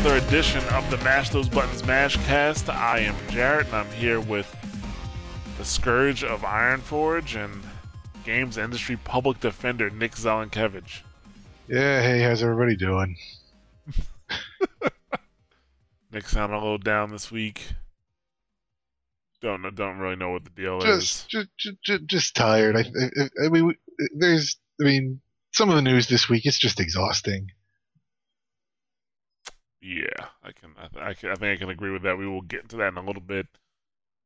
another edition of the Mash Those Buttons Mashcast. I am Jarrett, and I'm here with the Scourge of Ironforge and games industry public defender Nick Zelenkevich. Yeah, hey, how's everybody doing? Nick sounding a little down this week. Don't know, don't really know what the deal Just, is. just, just, just tired. I, I, I mean, there's, I mean, some of the news this week is just exhausting. Yeah, I can, I, I can, I think I can agree with that. We will get into that in a little bit.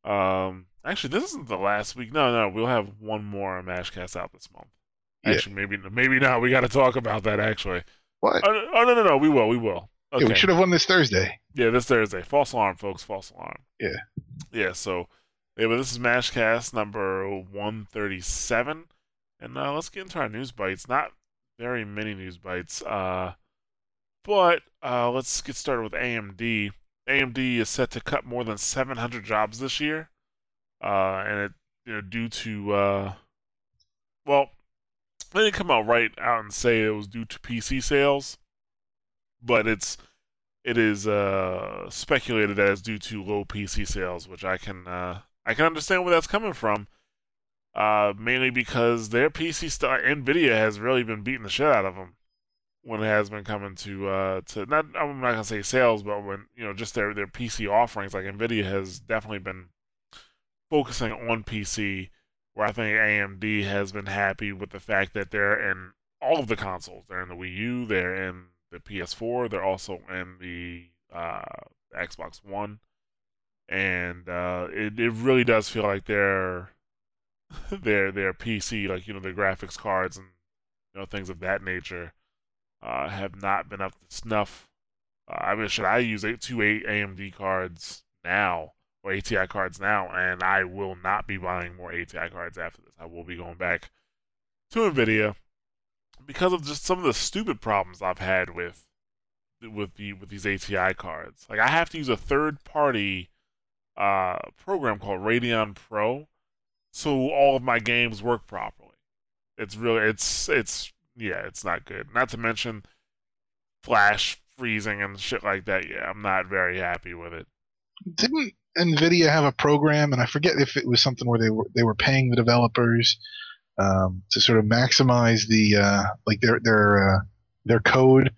Um, actually, this isn't the last week. No, no, we'll have one more Mashcast out this month. Yeah. Actually, maybe, maybe not. We got to talk about that. Actually, What? oh, oh no, no, no, we will, we will. Okay. Yeah, we should have one this Thursday. Yeah, this Thursday. False alarm, folks. False alarm. Yeah. Yeah. So, yeah, but this is Mashcast number one thirty-seven, and uh, let's get into our news bites. Not very many news bites, uh, but uh, let's get started with AMD. AMD is set to cut more than seven hundred jobs this year, uh, and it you know due to uh, well, they didn't come out right out and say it was due to PC sales, but it's it is uh, speculated that it's due to low PC sales, which I can uh, I can understand where that's coming from. Uh, mainly because their PC stuff, Nvidia has really been beating the shit out of them when it has been coming to uh, to not I'm not gonna say sales, but when you know just their their PC offerings. Like Nvidia has definitely been focusing on PC, where I think AMD has been happy with the fact that they're in all of the consoles. They're in the Wii U, they're in the PS4, they're also in the uh, Xbox One, and uh, it it really does feel like their their their PC, like you know, their graphics cards and you know things of that nature, uh, have not been up to snuff. Uh, I mean, should I use eight, two eight AMD cards now or ATI cards now, and I will not be buying more ATI cards after this. I will be going back to Nvidia because of just some of the stupid problems I've had with with the with these ATI cards. Like I have to use a third party uh, program called Radeon Pro, so all of my games work properly. It's really it's it's yeah, it's not good. Not to mention flash freezing and shit like that. Yeah, I'm not very happy with it. Didn't Nvidia have a program, and I forget if it was something where they were they were paying the developers um, to sort of maximize the uh, like their their uh, their code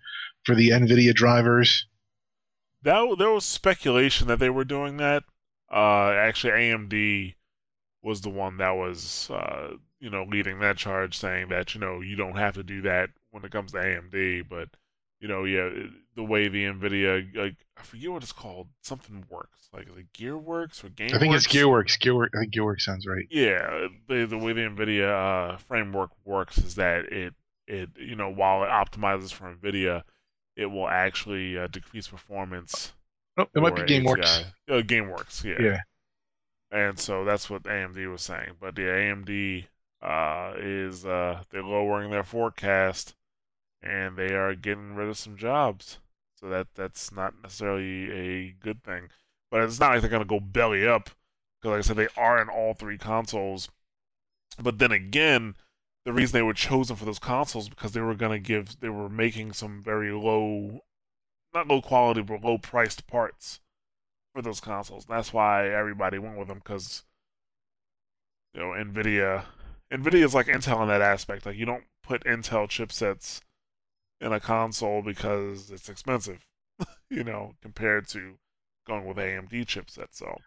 for the Nvidia drivers. That there was speculation that they were doing that. Uh, actually, AMD was the one that was uh, you know leading that charge, saying that you know you don't have to do that when it comes to AMD, but you know yeah the way the Nvidia like I forget what it's called something works like like GearWorks or Game. I think it's GearWorks. GearWorks. I think GearWorks sounds right. Yeah, the the way the NVIDIA uh, framework works is that it it you know while it optimizes for NVIDIA, it will actually uh, decrease performance. Oh, it might be GameWorks. Uh, GameWorks, yeah. Yeah. And so that's what AMD was saying. But the AMD uh, is uh, they're lowering their forecast, and they are getting rid of some jobs. So that that's not necessarily a good thing. But it's not like they're gonna go belly up because, like I said, they are in all three consoles. But then again, the reason they were chosen for those consoles because they were gonna give they were making some very low, not low quality but low priced parts for those consoles. That's why everybody went with them because you know Nvidia, Nvidia is like Intel in that aspect. Like you don't put Intel chipsets in a console because it's expensive, you know, compared to going with AMD chipsets. So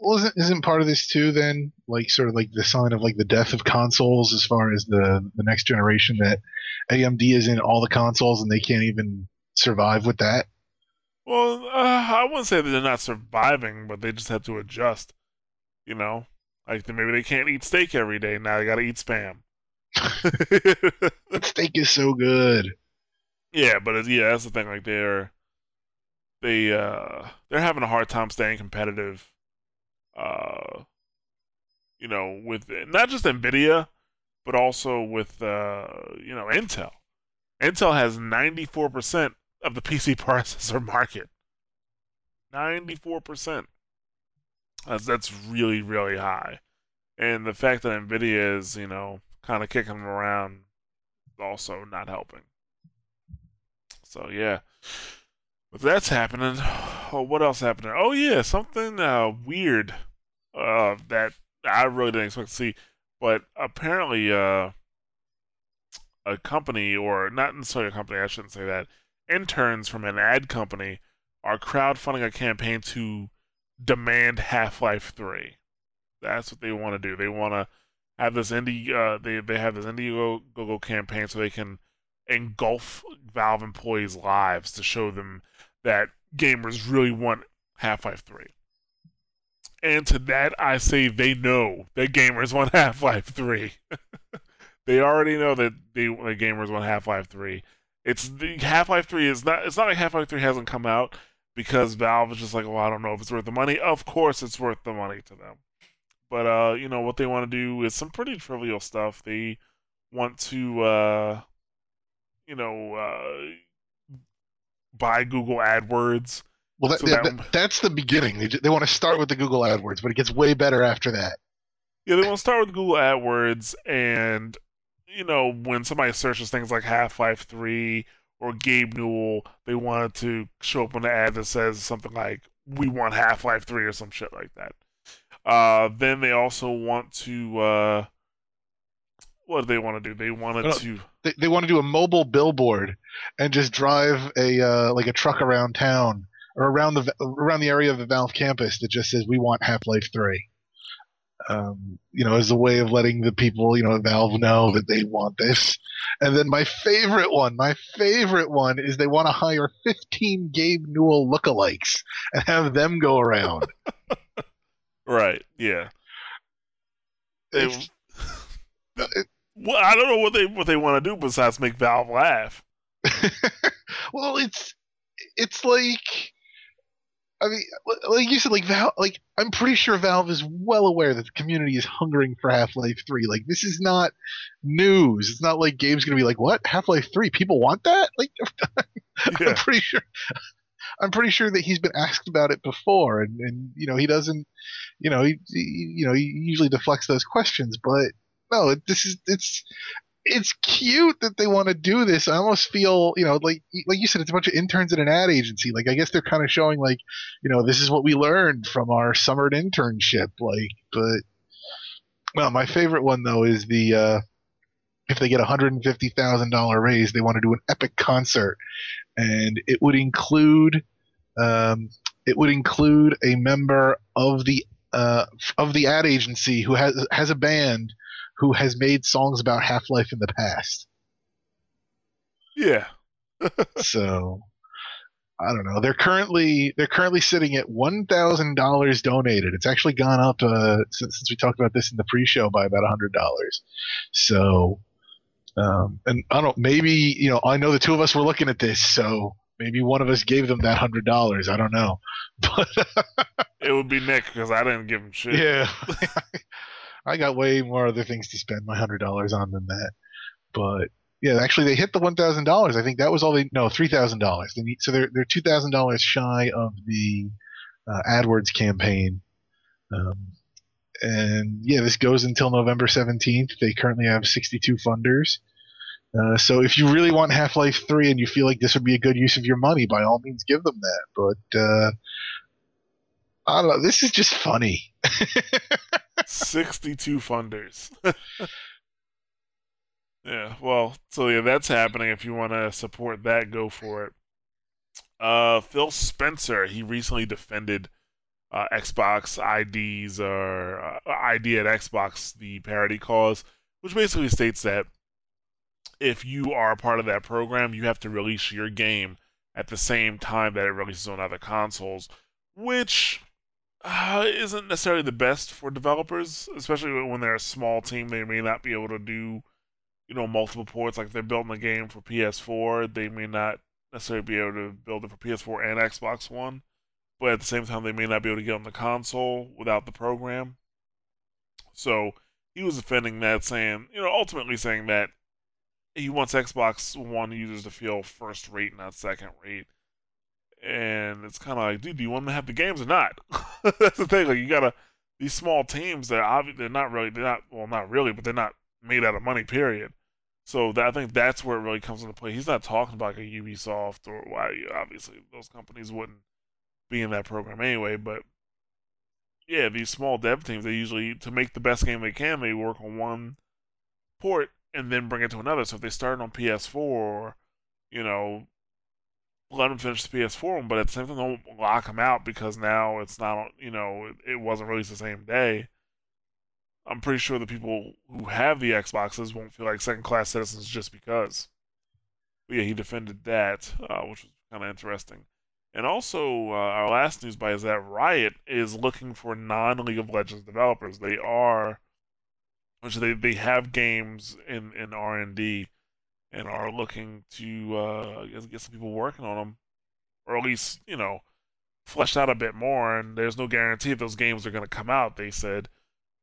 Well, isn't isn't part of this too then like sort of like the sign of like the death of consoles as far as the the next generation that AMD is in all the consoles and they can't even survive with that. Well, uh, I wouldn't say that they're not surviving, but they just have to adjust. You know, like maybe they can't eat steak every day. Now they got to eat spam. Steak is so good. yeah, but yeah, that's the thing. Like they're they uh they're having a hard time staying competitive. Uh, you know, with not just Nvidia, but also with uh you know Intel. Intel has ninety four percent of the PC processor market. Ninety four percent. That's that's really really high, and the fact that Nvidia is you know kind of kicking them around, also not helping. So yeah, But that's happening. Oh, what else happening? Oh yeah, something uh, weird uh, that I really didn't expect to see. But apparently, uh, a company, or not necessarily a company, I shouldn't say that, interns from an ad company are crowdfunding a campaign to demand Half Life 3. That's what they want to do. They want to have this indie, uh, they, they have this Indiegogo campaign so they can engulf Valve employees' lives to show them that gamers really want Half Life 3. And to that, I say they know that gamers want Half Life 3. they already know that they the gamers want Half Life 3. It's Half Life 3 is not. It's not like Half Life 3 hasn't come out because Valve is just like, well, I don't know if it's worth the money. Of course, it's worth the money to them. But uh, you know what they want to do is some pretty trivial stuff. They want to, uh, you know, uh, buy Google AdWords. Well, that, So that- that- that- that's the beginning. They, they want to start with the Google AdWords, but it gets way better after that. Yeah, they want to start with Google AdWords, and you know when somebody searches things like Half Life Three or Gabe Newell, they wanted to show up on an ad that says something like "We want Half Life Three or some shit like that. Uh, then they also want to. Uh, what do they want to do? They wanted Well, to. They, they want to do a mobile billboard and just drive a uh, like a truck around town or around the around the area of the Valve campus that just says we want Half Life Three. Um, you know, as a way of letting the people, you know, Valve know that they want this. And then my favorite one, my favorite one is they want to hire 15 Gabe Newell lookalikes and have them go around. Right. Yeah. They, it- well, I don't know what they what they want to do besides make Valve laugh. well, it's it's like I mean, like you said, like Valve, like I'm pretty sure Valve is well aware that the community is hungering for Half-Life 3. Like this is not news. It's not like Gabe's gonna be like, "What Half-Life 3? People want that?" Like I'm pretty sure. I'm pretty sure that he's been asked about it before, and, and you know he doesn't, you know he, he you know he usually deflects those questions, but no, it- this is it's it's cute that they want to do this. I almost feel, you know, like like you said, it's a bunch of interns at an ad agency. Like I guess they're kind of showing, like, you know, this is what we learned from our summer internship. Like, but well, my favorite one though is the uh, if they get a hundred and fifty thousand dollar raise, they want to do an epic concert, and it would include, um, it would include a member of the uh, of the ad agency who has has a band who has made songs about Half Life in the past. Yeah. so I don't know. They're currently they're currently sitting at one thousand dollars donated. It's actually gone up uh, since, since we talked about this in the pre-show by about hundred dollars. So, um, and I don't. Maybe you know. I know the two of us were looking at this, so maybe one of us gave them that hundred dollars. I don't know, but It would be Nick because I didn't give him shit. yeah, I got way more other things to spend my hundred dollars on than that. But yeah, actually, they hit the one thousand dollars. I think that was all they. No, three thousand dollars. They need so they're they're two thousand dollars shy of the uh, AdWords campaign. Um, and yeah, this goes until November seventeenth. They currently have sixty-two funders. Uh, so if you really want Half-Life 3 and you feel like this would be a good use of your money, by all means give them that. But uh, I don't know. This is just funny. 62 funders. yeah, well, so yeah, that's happening. If you want to support that, go for it. Uh, Phil Spencer, he recently defended uh, Xbox IDs or uh, ID at Xbox, the parity clause, which basically states that if you are part of that program, you have to release your game at the same time that it releases on other consoles, which uh, isn't necessarily the best for developers, especially when they're a small team. They may not be able to do, you know, multiple ports. Like if they're building a game for PS4, they may not necessarily be able to build it for PS4 and Xbox One. But at the same time, they may not be able to get on the console without the program. So he was defending that, saying, you know, ultimately saying that he wants Xbox One users to feel first rate, not second rate. And it's kind of like, dude, do you want to have the games or not? That's the thing. Like, you gotta these small teams. They're obviously they're not really they're not well not really, but they're not made out of money. Period. So that, I think that's where it really comes into play. He's not talking about like a Ubisoft or why well, obviously those companies wouldn't be in that program anyway. But yeah, these small dev teams they usually to make the best game they can, they work on one port and then bring it to another. So if they started on PS4, or, you know, let them finish the PS4 one, but at the same time, don't lock them out because now it's not, you know, it, it wasn't released the same day. I'm pretty sure the people who have the Xboxes won't feel like second class citizens just because. But yeah, he defended that, uh, which was kind of interesting. And also, uh, our last news bite is that Riot is looking for non League of Legends developers. They are, which they, they have games in, in R&D and are looking to uh, get some people working on them, or at least, you know, fleshed out a bit more. And there's no guarantee if those games are going to come out, they said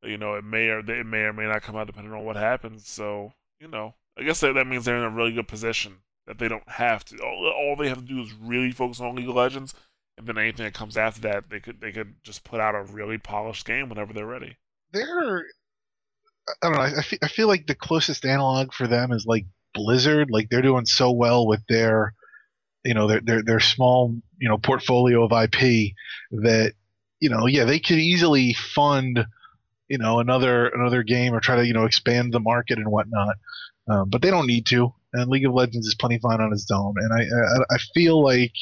you know, it may or it may or may not come out depending on what happens. So, you know, I guess that, that means they're in a really good position that they don't have to. All, all they have to do is really focus on League of Legends, and then anything that comes after that, they could they could just put out a really polished game whenever they're ready. They're, I don't know. I feel, I feel like the closest analog for them is like Blizzard. Like they're doing so well with their, you know, their their their small you know portfolio of IP that you know, yeah, they could easily fund you know another another game or try to you know expand the market and whatnot. Um, but they don't need to. And League of Legends is plenty fine on its own. And I I, I feel like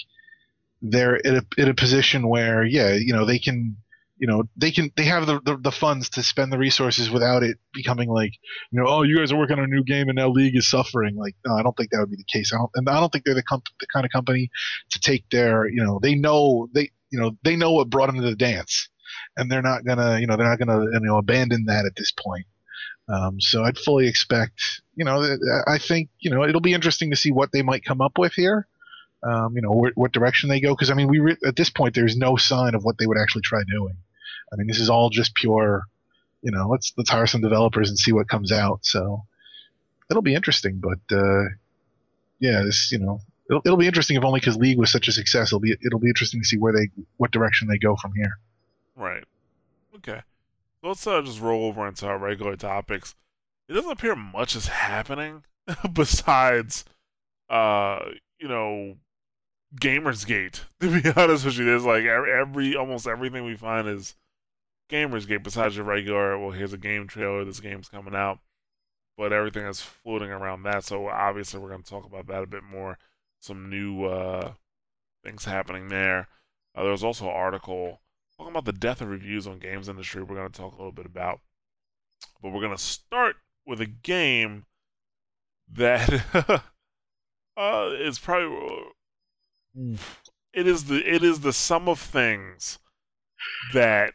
they're in a, in a position where yeah you know they can you know they can they have the, the, the funds to spend the resources without it becoming like you know oh you guys are working on a new game and now league is suffering like no i don't think that would be the case i don't and i don't think they're the, comp- the kind of company to take their you know they know they you know they know what brought them to the dance and they're not gonna, you know, they're not gonna, you know, abandon that at this point. Um, so I'd fully expect, you know, I think, you know, it'll be interesting to see what they might come up with here. Um, you know, what, what direction they go. Because I mean, we re- at this point, there's no sign of what they would actually try doing. I mean, this is all just pure, you know, let's let's hire some developers and see what comes out. So it'll be interesting. But uh, yeah, this, you know, it'll, it'll be interesting if only because League was such a success. It'll be it'll be interesting to see where they what direction they go from here. Right. Okay. Let's uh, just roll over into our regular topics. It doesn't appear much is happening besides, uh, you know, Gamersgate. To be honest with you, there's like every almost everything we find is Gamersgate. Besides your regular, well, here's a game trailer. This game's coming out, but everything is floating around that. So obviously, we're going to talk about that a bit more. Some new uh, things happening there. Uh, there was also an article talking about the death of reviews on games industry. We're going to talk a little bit about, but we're going to start with a game that uh, is probably it is the it is the sum of things that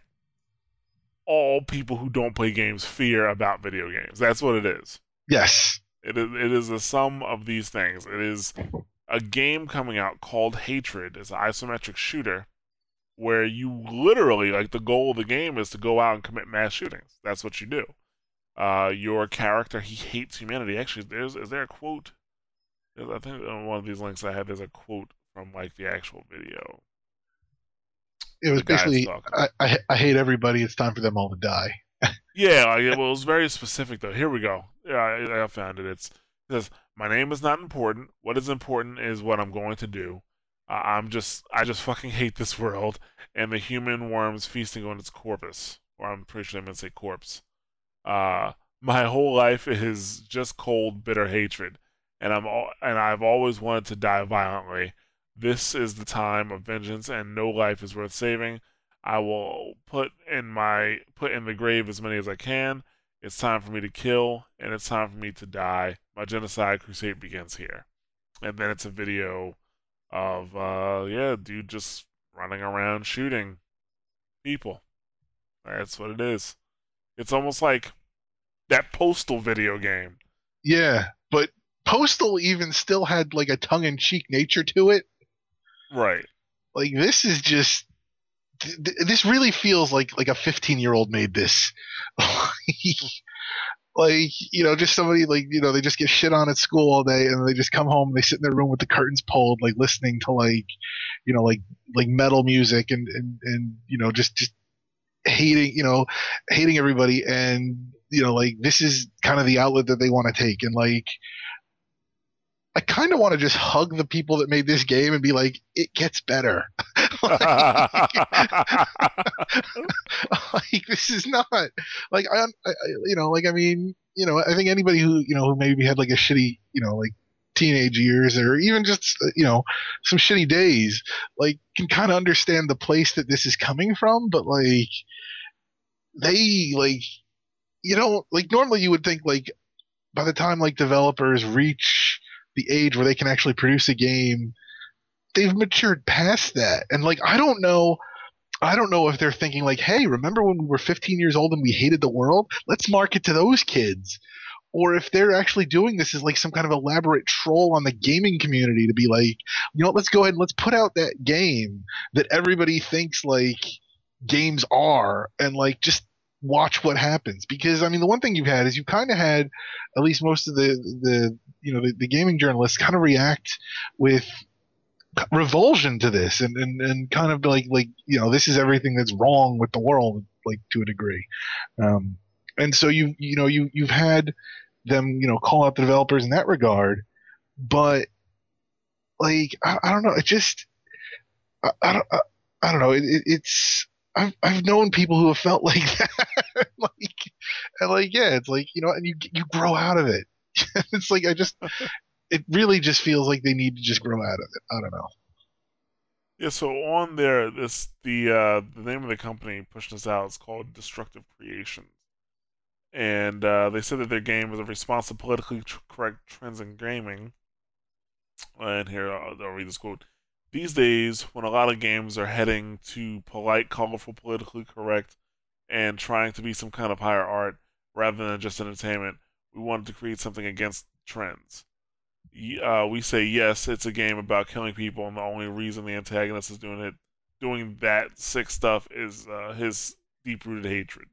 all people who don't play games fear about video games. That's what it is. Yes. It is it is the sum of these things. It is a game coming out called Hatred. It's an isometric shooter where you literally like the goal of the game is to go out and commit mass shootings. That's what you do. Uh, your character he hates humanity. Actually, there's is there a quote? I think on one of these links I have there's a quote from like the actual video. It was basically I, I, I hate everybody. It's time for them all to die. yeah, well, it was very specific though. Here we go. Yeah, I, I found it. It's it says my name is not important. What is important is what I'm going to do. I'm just I just fucking hate this world and the human worms feasting on its corpus. Or I'm pretty sure I'm gonna say corpse. Uh, my whole life is just cold, bitter hatred, and I'm all, and I've always wanted to die violently. This is the time of vengeance, and no life is worth saving. I will put in my put in the grave as many as I can. It's time for me to kill, and it's time for me to die. My genocide crusade begins here. And then it's a video of uh yeah, dude just running around shooting people. That's what it is. It's almost like that Postal video game. Yeah, but Postal even still had like a tongue in cheek nature to it. Right. Like this is just th- this really feels like like a 15 year old made this. like you know just somebody like you know they just get shit on at school all day and they just come home and they sit in their room with the curtains pulled like listening to like you know like like metal music and and, and you know just just hating you know hating everybody and you know like this is kind of the outlet that they want to take and like I kind of want to just hug the people that made this game and be like, it gets better. like, like, this is not like I, I, you know, like I mean, you know, I think anybody who you know who maybe had like a shitty, you know, like teenage years or even just uh, you know some shitty days, like can kind of understand the place that this is coming from, but like they like you know like normally you would think like by the time like developers reach the age where they can actually produce a game, they've matured past that. And like I don't know I don't know if they're thinking like, "Hey, remember when we were 15 years old and we hated the world? Let's market to those kids." Or if they're actually doing this as like some kind of elaborate troll on the gaming community to be like, you know, let's go ahead and let's put out that game that everybody thinks like games are and like just watch what happens. Because i mean the one thing you've had is you kind of had at least most of the the you know the, the gaming journalists kind of react with revulsion to this and, and and kind of like like you know this is everything that's wrong with the world like to a degree. Um and so you you know you you've had them you know call out the developers in that regard but like i, I don't know it just i, I don't I, I don't know it, it, it's I've I've known people who have felt like that, like, and like yeah, it's like you know, and you you grow out of it. it's like I just, it really just feels like they need to just grow out of it. I don't know. Yeah, so on there, this the uh, the name of the company pushing this out is called Destructive Creations, and uh, they said that their game was a response to politically correct trends in gaming. And here I'll, I'll read this quote. These days, when a lot of games are heading to polite, colorful, politically correct, and trying to be some kind of higher art rather than just entertainment, we wanted to create something against trends. Uh, we say yes, it's a game about killing people, and the only reason the antagonist is doing it, doing that sick stuff, is uh, his deep-rooted hatred.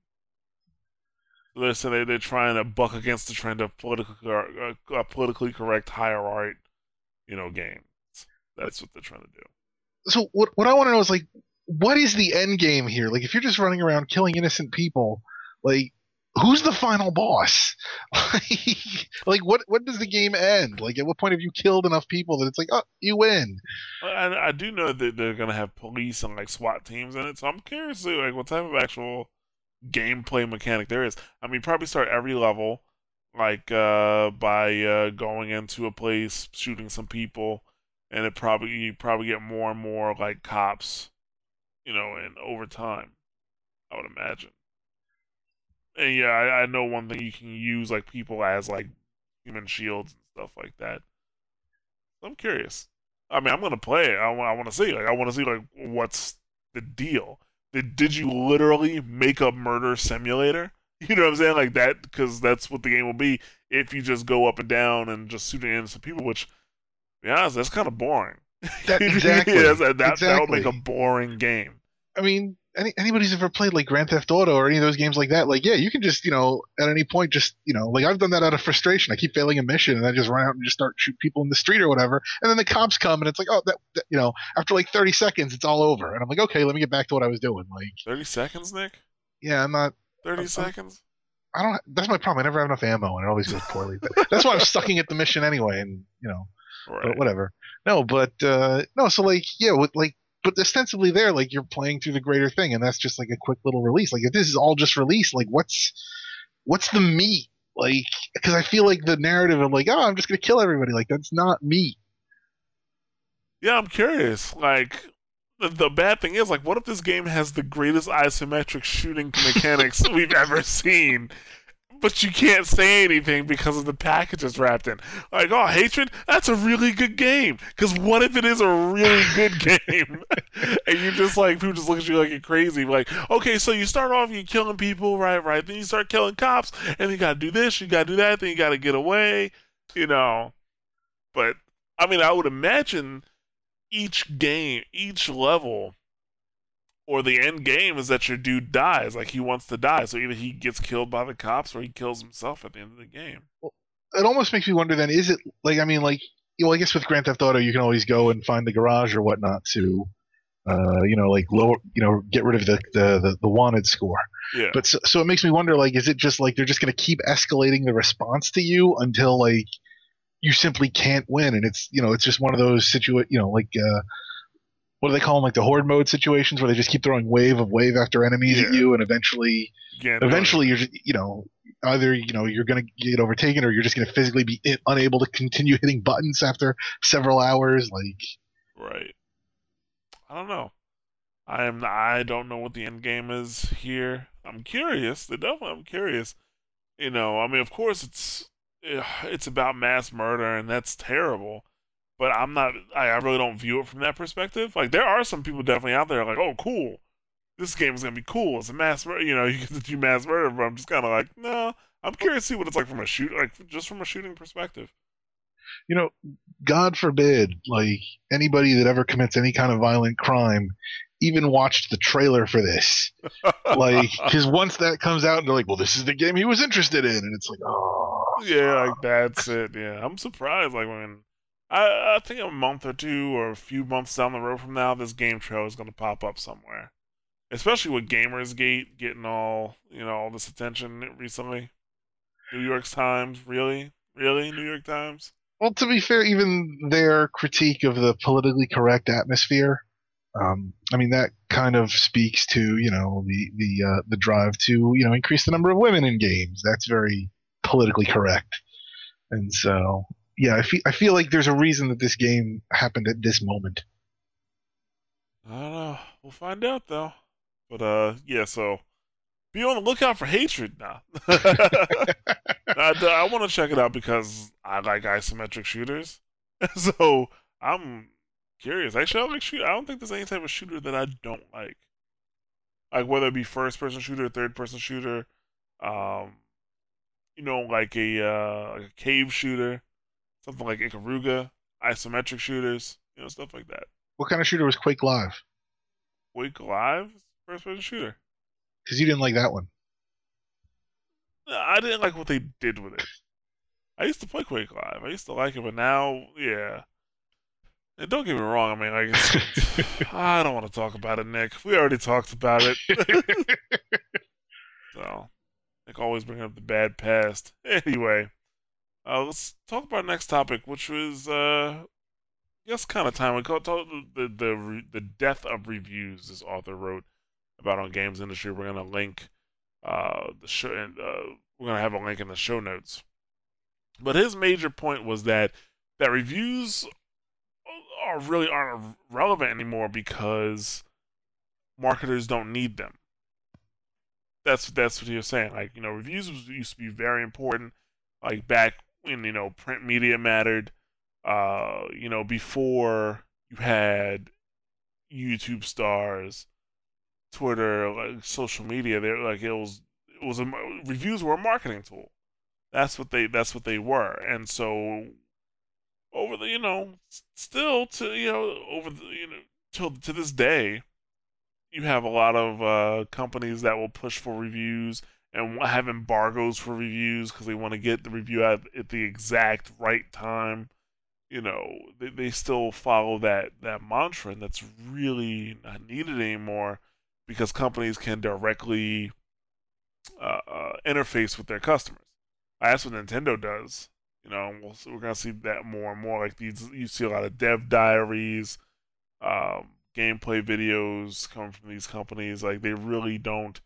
So they're they're trying to buck against the trend of politically uh, uh, politically correct higher art, you know, games. That's what they're trying to do. So what what I want to know is like, what is the end game here? Like, if you're just running around killing innocent people, like, who's the final boss? like, what what does the game end? Like, at what point have you killed enough people that it's like, oh, you win? I, I do know that they're gonna have police and like SWAT teams in it, so I'm curious to like what type of actual gameplay mechanic there is. I mean, probably start every level like uh, by uh, going into a place, shooting some people, and it probably you probably get more and more like cops, you know, and over time, I would imagine. And yeah, I, I know one thing you can use like people as like human shields and stuff like that. I'm curious. I mean, I'm gonna play it. I, I want to see. Like, I want to see like what's the deal. Did did you literally make a murder simulator? You know what I'm saying? Like that, because that's what the game will be if you just go up and down and just shoot innocent people, which be honest, that's kind of boring. That, exactly. yeah, that, that, exactly. that would make a boring game. I mean, any, anybody's ever played like Grand Theft Auto or any of those games like that, like yeah, you can just you know at any point just you know like I've done that out of frustration. I keep failing a mission and I just run out and just start shoot people in the street or whatever, and then the cops come and it's like oh that, that you know after like thirty seconds it's all over and I'm like okay let me get back to what I was doing like thirty seconds, Nick. Yeah, I'm not. 30 I'm, seconds. I don't. That's my problem. I never have enough ammo, and it always goes poorly. that's why I'm sucking at the mission anyway, and you know, right. but whatever. No, but uh, no. So like, yeah, with like, but ostensibly there, like you're playing through the greater thing, and that's just like a quick little release. Like if this is all just release, like what's what's the meat? Like, because I feel like the narrative of like, oh, I'm just gonna kill everybody. Like that's not me. Yeah, I'm curious. Like, the, the bad thing is, like, what if this game has the greatest isometric shooting mechanics we've ever seen? But you can't say anything because of the packages wrapped in. Like, oh, hatred, that's a really good game. Because what if it is a really good game? and you just like people just look at you like you're crazy. Like, okay, so you start off you're killing people, right, right. Then you start killing cops, and you gotta do this, you gotta do that, then you gotta get away, you know. But I mean, I would imagine each game, each level or the end game is that your dude dies. Like he wants to die, so either he gets killed by the cops or he kills himself at the end of the game. Well, it almost makes me wonder. Then is it like I mean, like well, I guess with Grand Theft Auto, you can always go and find the garage or whatnot to uh, you know, like lower, you know, get rid of the the, the, the wanted score. Yeah. But so, so it makes me wonder, like, is it just like they're just going to keep escalating the response to you until like you simply can't win, and it's you know, it's just one of those situa, you know, like. Uh, what do they call them? Like the horde mode situations where they just keep throwing wave of wave after enemies at you, and eventually, uh, eventually you're just, you know either you know you're gonna get overtaken or you're just gonna physically be unable to continue hitting buttons after several hours. Like Right. I don't know. I am. I don't know what the end game is here. I'm curious. The definitely. I'm curious. You know. I mean, of course, it's eh, it's about mass murder, and that's terrible. But I'm not. I, I really don't view it from that perspective. Like, there are some people definitely out there like, oh, cool. This game is gonna be cool. It's a mass murder. You know, you get to do mass murder. But I'm just kind of like, no. I'm curious to see what it's like from a shoot, like just from a shooting perspective. you know, God forbid, like anybody that ever commits any kind of violent crime even watched the trailer for this. Like, because once that comes out, and they're like, well, this is the game he was interested in. And it's like, oh. Yeah, like that's it. Yeah, I'm surprised. Like when I, I think a month or two or a few months down the road from now, this game trail is going to pop up somewhere. Especially with GamersGate getting all you know all this attention recently. New York Times, really, really, New York Times. Well, to be fair, even their critique of the politically correct atmosphere, um, I mean, that kind of speaks to you know the the uh, the drive to you know increase the number of women in games. That's very politically correct, and so yeah, I feel I feel like there's a reason that this game happened at this moment. I don't know. We'll find out though. But uh, yeah. So be on the lookout for hatred now. I, I want to check it out because I like isometric shooters. so I'm curious. Actually, I like shoot. I don't think there's any type of shooter that I don't like. Like whether it be first person shooter, third person shooter, um, you know, like a uh, like a cave shooter, something like Ikaruga, isometric shooters, you know, stuff like that. What kind of shooter was Quake Live? Quake Live, first person shooter. Because you didn't like that one. I didn't like what they did with it. I used to play Quake Live. I used to like it, but now, yeah. And don't get me wrong. I mean, like, I don't want to talk about it, Nick. We already talked about it. so, Nick always bringing up the bad past. Anyway, uh, let's talk about next topic, which was, uh, I kind of time. We call talk, the the the death of reviews. This author wrote about on Games Industry. We're gonna link uh, the show, and uh, we're gonna have a link in the show notes. But his major point was that that reviews are really aren't relevant anymore because marketers don't need them. That's that's what he was saying. Like you know, reviews used to be very important. Like back when you know print media mattered. Uh, you know, before you had YouTube stars, Twitter, like social media, there like it was it was a reviews were a marketing tool. That's what they that's what they were, and so over the you know still to you know over the you know till to this day, you have a lot of uh, companies that will push for reviews and have embargoes for reviews because they want to get the review out at the exact right time. You know, they, they still follow that that mantra, and that's really not needed anymore because companies can directly uh, uh, interface with their customers. That's what Nintendo does. You know, we'll, we're gonna see that more and more. Like these, you see a lot of dev diaries, um, gameplay videos coming from these companies. Like they really don't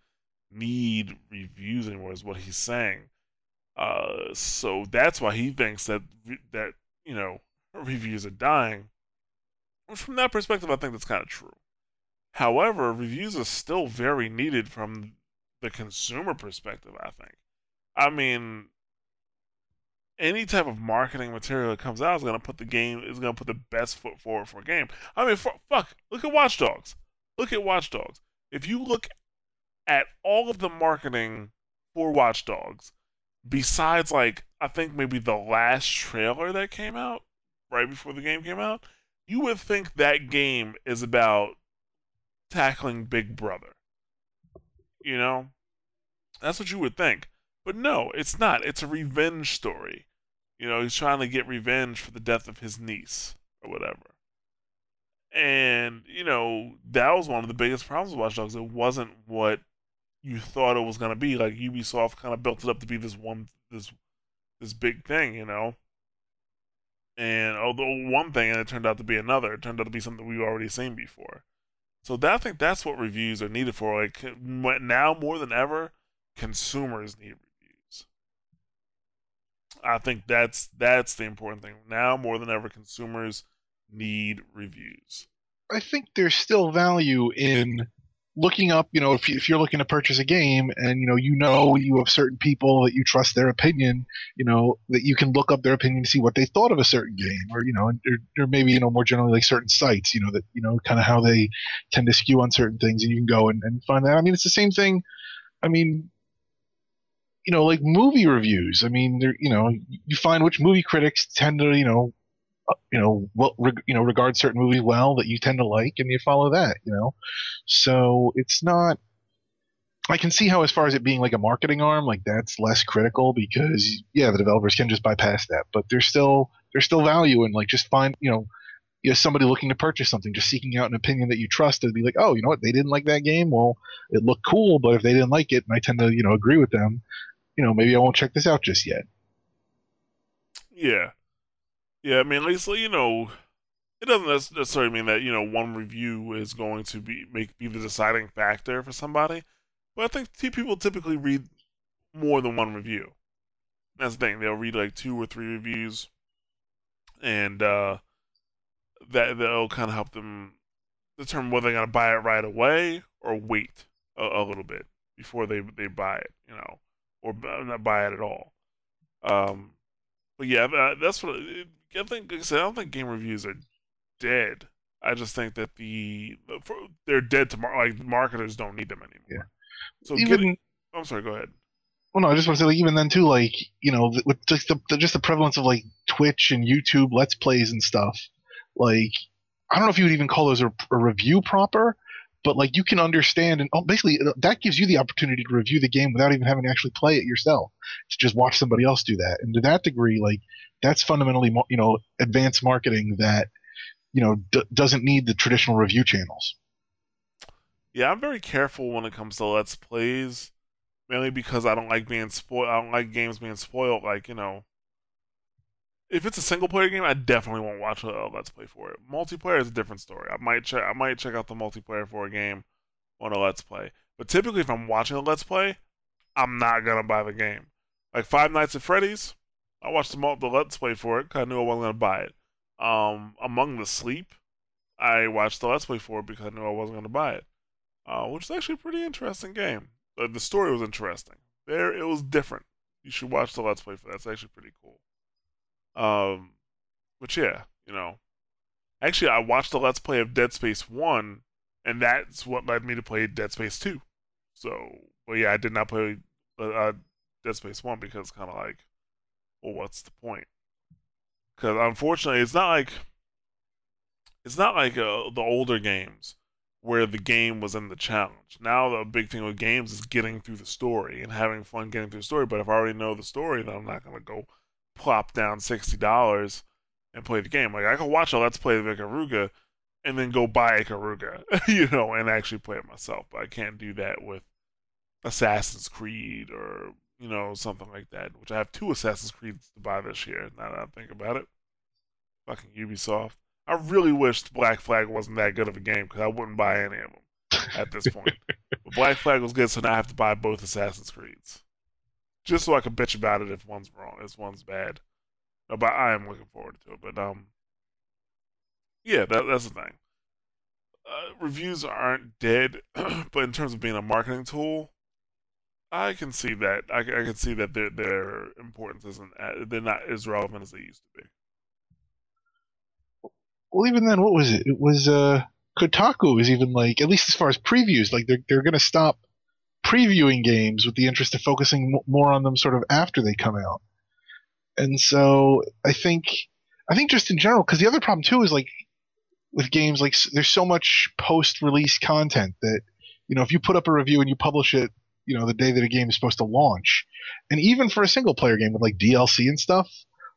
need reviews anymore. Is what he's saying. Uh, so that's why he thinks that that you know reviews are dying. Which, from that perspective, I think that's kind of true. However, reviews are still very needed from the consumer perspective, I think. I mean, any type of marketing material that comes out is going to put the game, is going to put the best foot forward for a game. I mean, for, fuck, look at Watch Dogs. Look at Watch Dogs. If you look at all of the marketing for Watch Dogs, besides, like, I think maybe the last trailer that came out right before the game came out, you would think that game is about tackling Big Brother. You know? That's what you would think. But no, it's not. It's a revenge story. You know, he's trying to get revenge for the death of his niece or whatever. And you know that was one of the biggest problems with Watch Dogs. It wasn't what you thought it was to be. Like Ubisoft kind of built it up to be this one this this big thing, you know. And although one thing, and it turned out to be another. It turned out to be something we've already seen before. So that, I think that's what reviews are needed for. Like now more than ever, consumers need reviews. I think that's that's the important thing. Now more than ever, consumers need reviews. I think there's still value in looking up, you know, if, if you're looking to purchase a game and, you know, you know you have certain people that you trust their opinion, you know, that you can look up their opinion to see what they thought of a certain game or, you know, or, or maybe, you know, more generally like certain sites, you know, that, you know, kind of how they tend to skew on certain things and you can go and, and find that. I mean, it's the same thing. I mean, you know, like movie reviews. I mean, there, you know, you find which movie critics tend to, you know, you know, reg- you know, regard certain movies well that you tend to like, and you follow that. You know, so it's not. I can see how, as far as it being like a marketing arm, like that's less critical because yeah, the developers can just bypass that. But there's still there's still value in like just find you know, you know somebody looking to purchase something, just seeking out an opinion that you trust, and be like, oh, you know what, they didn't like that game. Well, it looked cool, but if they didn't like it, and I tend to you know agree with them, you know, maybe I won't check this out just yet. Yeah, yeah, I mean, at least you know, it doesn't necessarily mean that you know one review is going to be make be the deciding factor for somebody, but I think people typically read more than one review. That's the thing; they'll read like two or three reviews, and uh, that that'll kind of help them determine whether they're gonna buy it right away or wait a, a little bit before they they buy it, you know, or not buy it at all. Um, but yeah, uh, that's what I think. Like I said, I don't think game reviews are dead. I just think that the for, they're dead to mar- like marketers don't need them anymore. Yeah. So even, getting, I'm sorry. Go ahead. Well, no, I just want to say, like, even then too, like you know, with just the, the just the prevalence of like Twitch and YouTube Let's Plays and stuff, like I don't know if you would even call those a, a review proper, but like you can understand and oh, basically uh, that gives you the opportunity to review the game without even having to actually play it yourself. To just watch somebody else do that. And to that degree like that's fundamentally you know advanced marketing that you know d- doesn't need the traditional review channels. Yeah i'm very careful when it comes to let's plays mainly because i don't like being spoiled i don't like games being spoiled like you know if it's a single player game, I definitely won't watch a Let's Play for it. Multiplayer is a different story. I might check I might check out the multiplayer for a game on a Let's Play. But typically if I'm watching a Let's Play, I'm not gonna buy the game. Like Five Nights at Freddy's, I watched the, the Let's Play for it because I knew I wasn't gonna buy it. Um, Among the Sleep, I watched the Let's Play for it because I knew I wasn't gonna buy it. Uh, which is actually a pretty interesting game. Uh, the story was interesting. There, it was different. You should watch the Let's Play for that. It's actually pretty cool. Um, but yeah, you know, actually, I watched the Let's Play of Dead Space One, and that's what led me to play Dead Space Two. So, but yeah, I did not play uh, Dead Space One because kind of like, well, what's the point? Because unfortunately, it's not like it's not like uh, the older games where the game was in the challenge. Now the big thing with games is getting through the story and having fun getting through the story. But if I already know the story, then I'm not gonna go plop down sixty dollars and play the game. Like I can watch a Let's Play of Ikaruga and then go buy Ikaruga, you know, and actually play it myself. But I can't do that with Assassin's Creed or you know something like that. Which I have two Assassin's Creeds to buy this year. Now that I think about it, fucking Ubisoft. I really wished Black Flag wasn't that good of a game because I wouldn't buy any of them at this point. but Black Flag was good, so now I have to buy both Assassin's Creeds just so I can bitch about it if one's wrong, if one's bad. But I am looking forward to it. But um, yeah, that, that's the thing. Uh, reviews aren't dead, but in terms of being a marketing tool, I can see that. I, I can see that their their importance isn't they're not as relevant as they used to be. Well, even then, what was it? It was uh, Kotaku was even like, at least as far as previews, like they're they're gonna stop previewing games with the interest of focusing more on them sort of after they come out. And so I think I think just in general because the other problem too is like with games like there's so much post-release content that you know if you put up a review and you publish it you know the day that a game is supposed to launch and even for a single player game with like DLC and stuff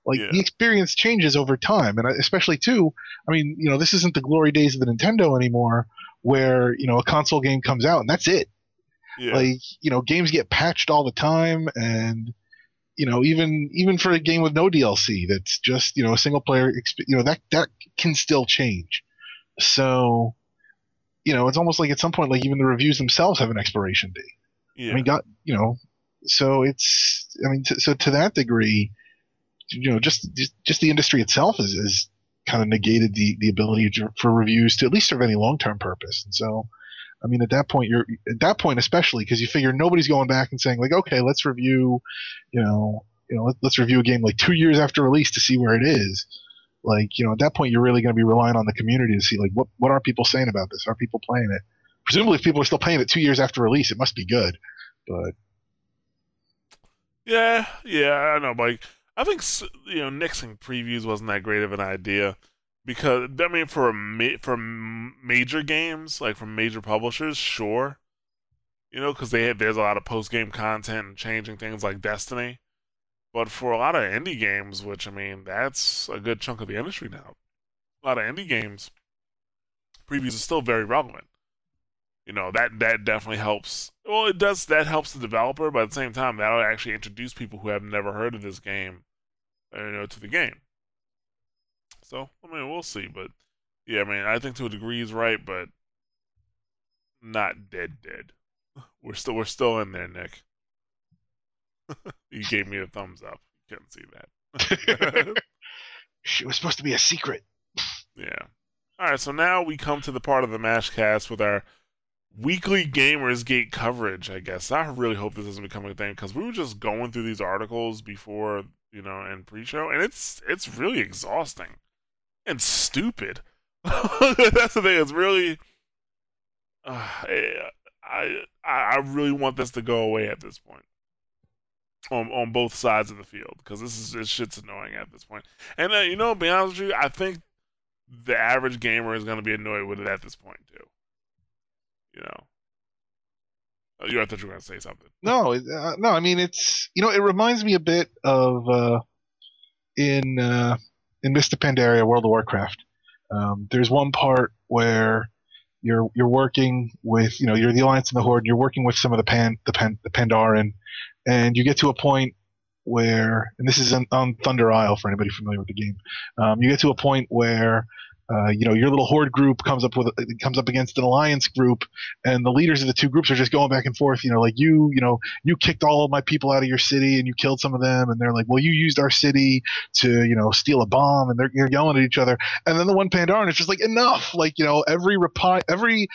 Like Yeah. the experience changes over time, and especially too. I mean, you know, this isn't the glory days of the Nintendo anymore, where you know a console game comes out and that's it. Yeah. Like you know, games get patched all the time, and you know, even even for a game with no DLC, that's just you know a single player. Exp- you know that that can still change. So, you know, it's almost like at some point, like even the reviews themselves have an expiration date. yeah. I mean, got you know, so it's I mean, t- so to that degree, you know, just just, just the industry itself is, is kind of negated the the ability to, for reviews to at least serve any long term purpose. And so, I mean, at that point, you're at that point especially because you figure nobody's going back and saying like, okay, let's review, you know, you know, let, let's review a game like two years after release to see where it is. Like, you know, at that point, you're really going to be relying on the community to see like what what are people saying about this? Are people playing it? Presumably, if people are still playing it two years after release, it must be good. But Yeah, yeah, I know, like, I think you know nixing previews wasn't that great of an idea because I mean for ma- for major games like from major publishers, sure, you know, because they have, there's a lot of post game content and changing things like Destiny, but for a lot of indie games, which I mean that's a good chunk of the industry now, a lot of indie games, previews are still very relevant. You know that that definitely helps. Well, it does. That helps the developer, but at the same time, that'll actually introduce people who have never heard of this game, uh, you know, to the game. So I mean, we'll see. But yeah, I mean, I think to a degree he's right, but not dead dead. We're still we're still in there, Nick. you gave me a thumbs up. You couldn't see that. it was supposed to be a secret. Yeah. All right, so now we come to the part of the Mashcast with our weekly Gamers Gate coverage, I guess. I really hope this doesn't become a thing because we were just going through these articles before, you know, and pre-show, and it's it's really exhausting and stupid. That's the thing. It's really, uh, I I I really want this to go away at this point. On, on both sides of the field because this is this shit's annoying at this point. And uh, you know, be honest with you, I think the average gamer is going to be annoyed with it at this point too. You know, oh, you I thought you were going to say something. No, uh, no. I mean, it's you know, it reminds me a bit of uh, in uh, in Mists of Pandaria, World of Warcraft. Um, there's one part where you're you're working with you know you're the Alliance and the Horde. You're working with some of the Pan the Pan the Pandaren, and you get to a point where and this is on, on Thunder Isle for anybody familiar with the game. Um, you get to a point where uh, you know your little Horde group comes up with comes up against an Alliance group, and the leaders of the two groups are just going back and forth. You know, like you you know you kicked all of my people out of your city and you killed some of them, and they're like, well, you used our city to you know steal a bomb, and they're, they're yelling at each other. And then the one Pandaren is just like enough. Like you know every repi- every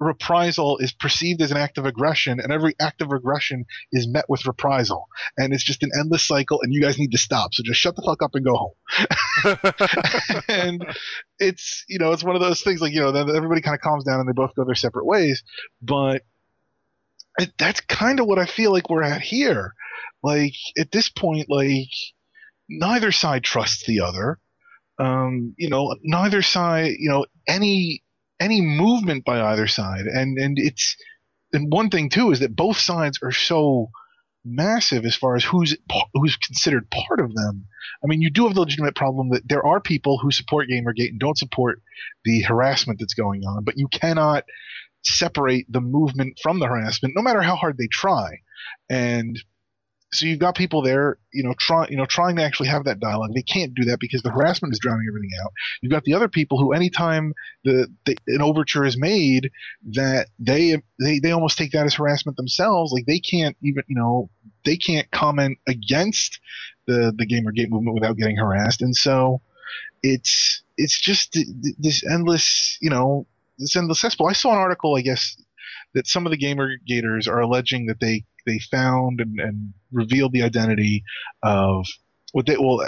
reprisal is perceived as an act of aggression, and every act of aggression is met with reprisal, and it's just an endless cycle. And you guys need to stop. So just shut the fuck up and go home. and it's you know it's one of those things like you know then everybody kind of calms down and they both go their separate ways. But it, that's kind of what I feel like we're at here. Like at this point, like neither side trusts the other. Um, you know, neither side, you know, any any movement by either side, and and it's and one thing too is that both sides are so massive as far as who's who's considered part of them. I mean, you do have the legitimate problem that there are people who support Gamergate and don't support the harassment that's going on, but you cannot separate the movement from the harassment, no matter how hard they try. And so you've got people there, you know, trying, you know, trying to actually have that dialogue. They can't do that because the harassment is drowning everything out. You've got the other people who, anytime the, the an overture is made, that they they they almost take that as harassment themselves. Like they can't even, you know, they can't comment against the the Gamergate movement without getting harassed, and so it's it's just th- th- this endless, you know, this endless cesspool. I saw an article, I guess, that some of the Gamergaters are alleging that they they found and, and revealed the identity of what they well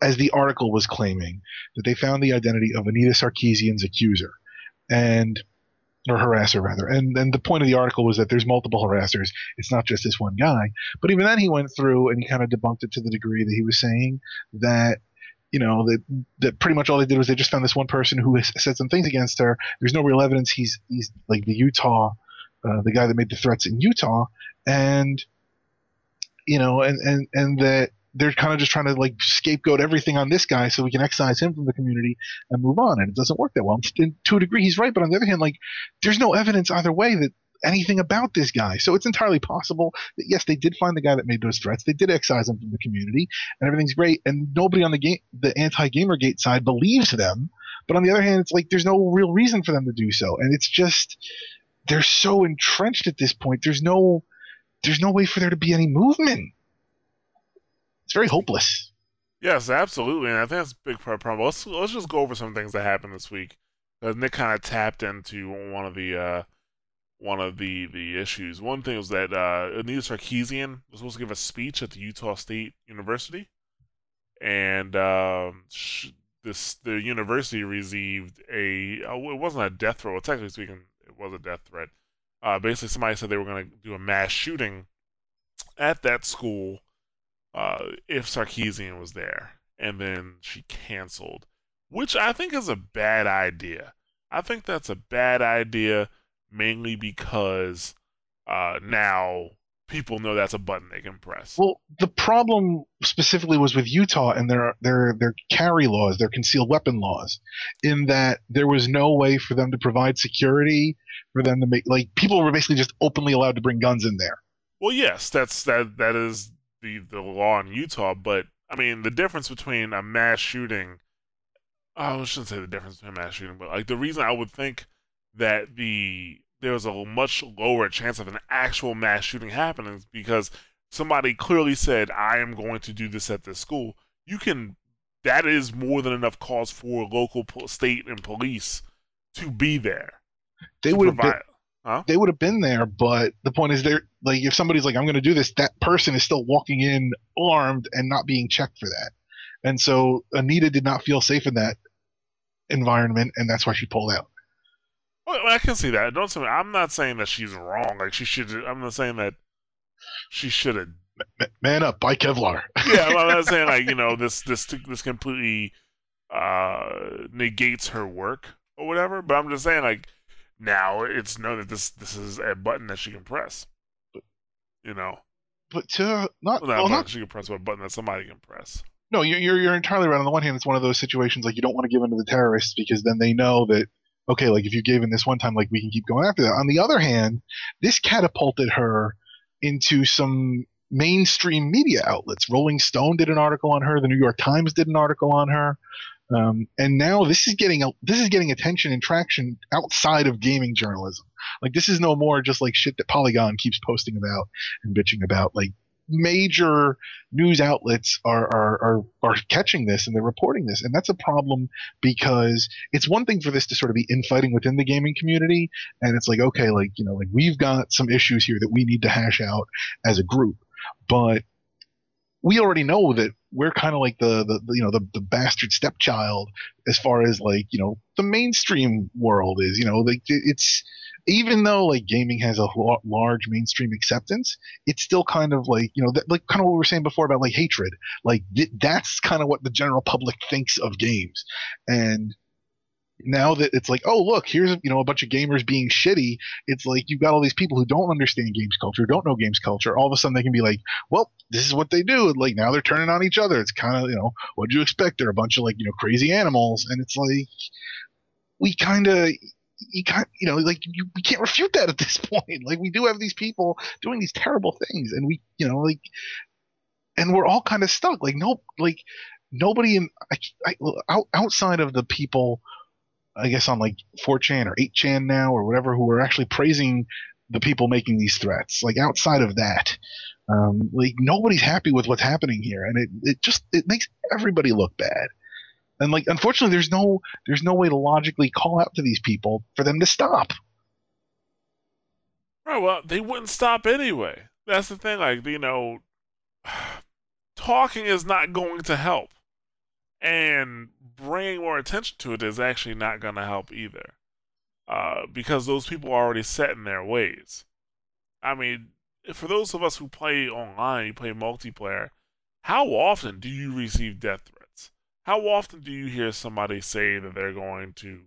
as the article was claiming that they found the identity of Anita Sarkeesian's accuser and or harasser rather. And then the point of the article was that there's multiple harassers. It's not just this one guy. But even then he went through and he kind of debunked it to the degree that he was saying that you know that that pretty much all they did was they just found this one person who said some things against her. There's no real evidence he's he's like the Utah uh, the guy that made the threats in Utah and you know and and and that they're kind of just trying to like scapegoat everything on this guy so we can excise him from the community and move on. And it doesn't work that well. And to a degree, he's right. But on the other hand, like there's no evidence either way that anything about this guy. So it's entirely possible that yes, they did find the guy that made those threats. They did excise him from the community, and everything's great. And nobody on the game, the anti-GamerGate side, believes them. But on the other hand, it's like there's no real reason for them to do so, and it's just they're so entrenched at this point. There's no there's no way for there to be any movement. It's very hopeless. Yes, absolutely, and I think that's a big part of the problem. Let's let's just go over some things that happened this week. Uh, Nick kind of tapped into one of the uh, one of the the issues. One thing was that uh, Anita Sarkeesian was supposed to give a speech at the Utah State University, and um, sh- this the university received a uh, it wasn't a death row. Technically speaking, was a death threat. Uh, basically, somebody said they were going to do a mass shooting at that school uh, if Sarkeesian was there, and then she canceled, which I think is a bad idea. I think that's a bad idea mainly because uh, now people know that's a button they can press. Well, the problem specifically was with Utah and their their their carry laws, their concealed weapon laws, in that there was no way for them to provide security for them to make like people were basically just openly allowed to bring guns in there. Well, yes, that's that that is the the law in Utah, but I mean the difference between a mass shooting. Oh, I shouldn't say the difference between mass shooting, but like the reason I would think that the there was a much lower chance of an actual mass shooting happening because somebody clearly said, "I am going to do this at this school." You can. That is more than enough cause for local, state, and police to be there. They would have been, huh? they would have been there, but the point is, they're like if somebody's like, "I'm going to do this," that person is still walking in armed and not being checked for that. And so Anita did not feel safe in that environment, and that's why she pulled out. Well, I can see that. Don't say I'm not saying that she's wrong. Like she should. I'm not saying that she should have. Man up, buy Kevlar. Yeah, I'm not saying like you know this this this completely uh negates her work or whatever. But I'm just saying like now it's known that this this is a button that she can press. You know, but to not, well, not a well, not she can press, but a button that somebody can press. No, you're, you're you're entirely right. On the one hand, it's one of those situations like you don't want to give in to the terrorists because then they know that okay, like if you gave in this one time, like we can keep going after that. On the other hand, this catapulted her into some mainstream media outlets. Rolling Stone did an article on her. The New York Times did an article on her. Um, and now this is getting this is getting attention and traction outside of gaming journalism. Like this is no more just like shit that Polygon keeps posting about and bitching about. Like major news outlets are, are are are catching this and they're reporting this, and that's a problem because it's one thing for this to sort of be infighting within the gaming community, and it's like okay, like you know, like we've got some issues here that we need to hash out as a group, but we already know that we're kind of like the, the, the you know the, the bastard stepchild as far as like you know the mainstream world is you know like it's even though like gaming has a large mainstream acceptance it's still kind of like you know like kind of what we were saying before about like hatred. Like th- that's kind of what the general public thinks of games. And now that it's like oh look here's you know a bunch of gamers being shitty it's like you've got all these people who don't understand games culture don't know games culture. All of a sudden they can be like well this is what they do. And like now they're turning on each other. It's kind of you know what do you expect? They're a bunch of like you know crazy animals. And it's like we kind of you can't you know like you, we can't refute that at this point. Like we do have these people doing these terrible things and we you know like and we're all kind of stuck. Like no like nobody in I, I, out, outside of the people i guess on like 4chan or 8chan now or whatever who are actually praising the people making these threats like outside of that um, like nobody's happy with what's happening here and it, it just it makes everybody look bad and like unfortunately there's no there's no way to logically call out to these people for them to stop Right. Well, they wouldn't stop anyway. That's the thing. Like you know, talking is not going to help, and bringing more attention to it is actually not going to help either, uh, because those people are already set in their ways. I mean, for those of us who play online, you play multiplayer. How often do you receive death threats? How often do you hear somebody say that they're going to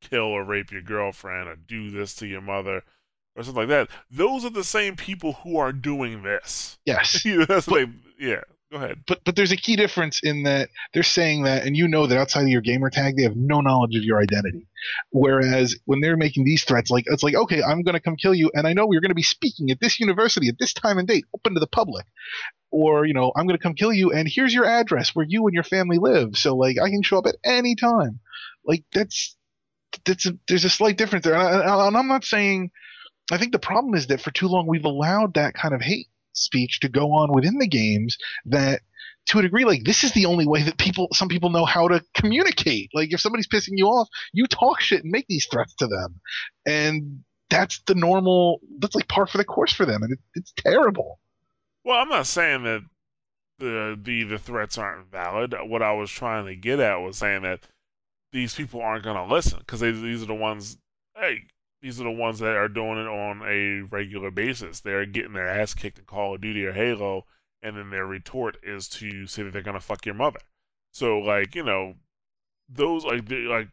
kill or rape your girlfriend or do this to your mother or something like that. Those are the same people who are doing this. Yes. That's but, yeah. Go ahead. But but there's a key difference in that they're saying that, and you know that outside of your gamer tag, they have no knowledge of your identity. Whereas when they're making these threats, like it's like, okay, I'm going to come kill you, and I know you're going to be speaking at this university at this time and date, open to the public, or you know, I'm going to come kill you, and here's your address where you and your family live, so like I can show up at any time. Like that's that's a, there's a slight difference there, and, I, and I'm not saying. I think the problem is that for too long we've allowed that kind of hate speech to go on within the games that to a degree like this is the only way that people some people know how to communicate like if somebody's pissing you off you talk shit and make these threats to them and that's the normal that's like par for the course for them and it, it's terrible well i'm not saying that the, the the threats aren't valid what i was trying to get at was saying that these people aren't going to listen because these are the ones hey these are the ones that are doing it on a regular basis. They're getting their ass kicked in Call of Duty or Halo, and then their retort is to say that they're gonna fuck your mother. So like you know, those like like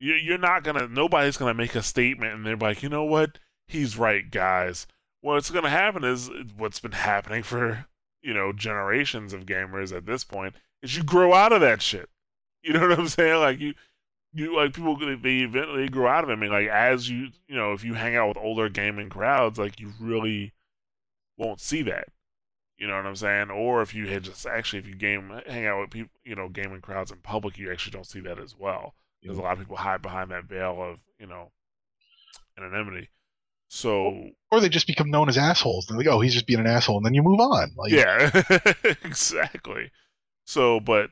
you're not gonna nobody's gonna make a statement and they're like, you know what, he's right, guys. What's gonna happen is what's been happening for you know generations of gamers at this point is you grow out of that shit. You know what I'm saying? Like you you like people they eventually grow out of it. I mean, like as you you know, if you hang out with older gaming crowds, like you really won't see that. You know what I'm saying? Or if you had just actually if you game hang out with people, you know, gaming crowds in public, you actually don't see that as well because a lot of people hide behind that veil of you know anonymity. So or they just become known as assholes. They're like, oh, he's just being an asshole, and then you move on. Like, yeah, exactly. So, but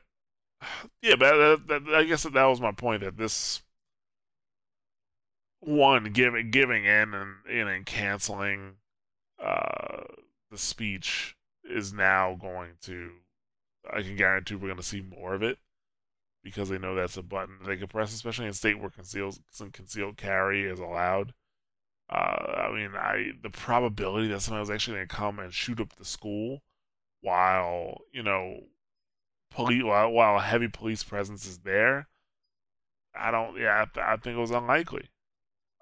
yeah, but that, that, I guess that, that was my point. That this one giving giving in and and canceling uh, the speech is now going to. I can guarantee we're going to see more of it because they know that's a button they can press, especially in a state where concealed concealed carry is allowed. Uh, I mean, I the probability that somebody was actually going to come and shoot up the school while you know police while, while a heavy police presence is there, I don't. Yeah, I, I think it was unlikely.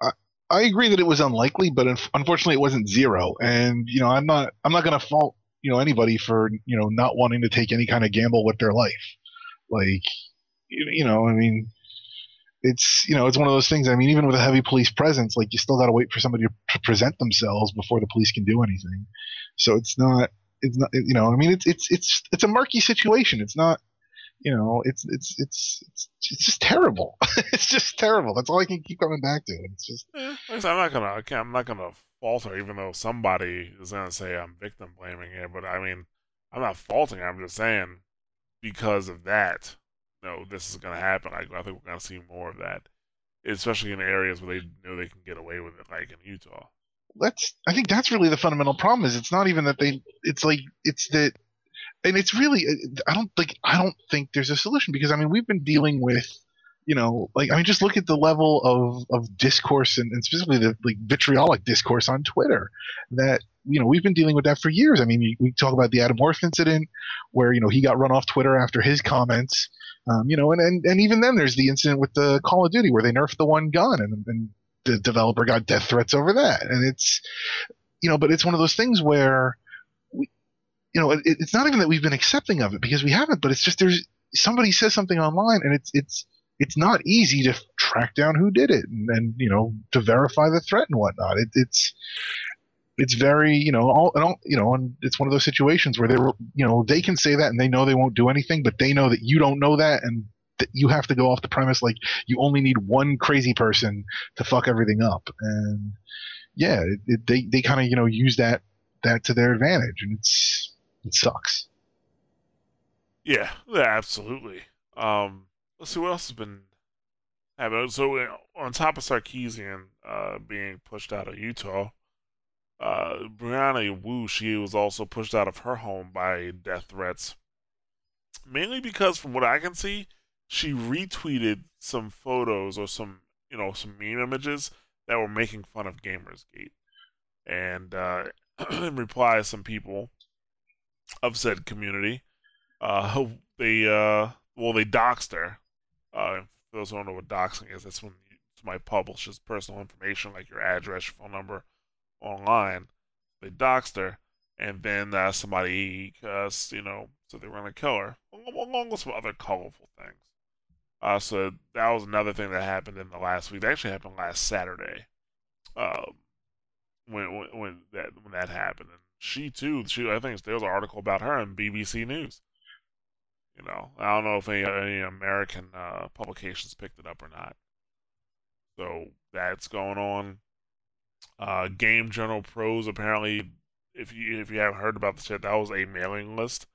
I, I agree that it was unlikely, but unfortunately, it wasn't zero. And you know, I'm not. I'm not going to fault you know anybody for you know not wanting to take any kind of gamble with their life. Like, you, you know, I mean, it's you know it's one of those things. I mean, even with a heavy police presence, like you still got to wait for somebody to present themselves before the police can do anything. So it's not it's not you know I mean it's it's it's it's a murky situation. It's not you know it's it's it's it's, it's just terrible. it's just terrible. That's all I can keep coming back to. It's just yeah, I'm not gonna I'm not gonna falter even though somebody is gonna say I'm victim blaming here. But I mean I'm not faulting. I'm just saying because of that, no, this is gonna happen. I, I think we're gonna see more of that, especially in areas where they know they can get away with it, like in Utah that's I think that's really the fundamental problem is it's not even that they it's like it's that and it's really uh, I don't think I don't think there's a solution because I mean we've been dealing with you know like I mean just look at the level of of discourse and, and specifically the like vitriolic discourse on Twitter that you know we've been dealing with that for years. I mean we talk about the Adam Orth incident where you know he got run off Twitter after his comments. Um, you know, and, and and even then, there's the incident with the Call of Duty where they nerfed the one gun, and, and the developer got death threats over that, and it's you know, but it's one of those things where we, you know, it, it's not even that we've been accepting of it because we haven't, but it's just there's somebody says something online, and it's it's it's not easy to track down who did it and, and you know to verify the threat and whatnot. It, it's it's very you know all, all you know and it's one of those situations where they were you know they can say that and they know they won't do anything but they know that you don't know that and you have to go off the premise like you only need one crazy person to fuck everything up. And yeah it, it, they they kind of you know use that that to their advantage and it's it sucks. Yeah, yeah absolutely. Um let's see what else has been happening. So uh, on top of sarkeesian uh being pushed out of utah uh, Brianna Wu, she was also pushed out of her home by death threats. Mainly because, from what I can see, she retweeted some photos or some you know some meme images that were making fun of Gamersgate, and uh, in reply, some people of said community, uh, they uh, well they doxed her. Uh, for those who don't know what doxing is, that's when you, somebody publishes personal information like your address, your phone number, online. They doxed her, and then uh, somebody, uh, you know, so they were gonna kill her, along with some other colorful things. Uh, so that was another thing that happened in the last week. That actually happened last Saturday, um, when, when when that when that happened. And she too, she I think there was an article about her in BBC News. You know, I don't know if any, any American uh, publications picked it up or not. So that's going on. Uh, GameJournoPros apparently, if you if you haven't heard about this yet, that was a mailing list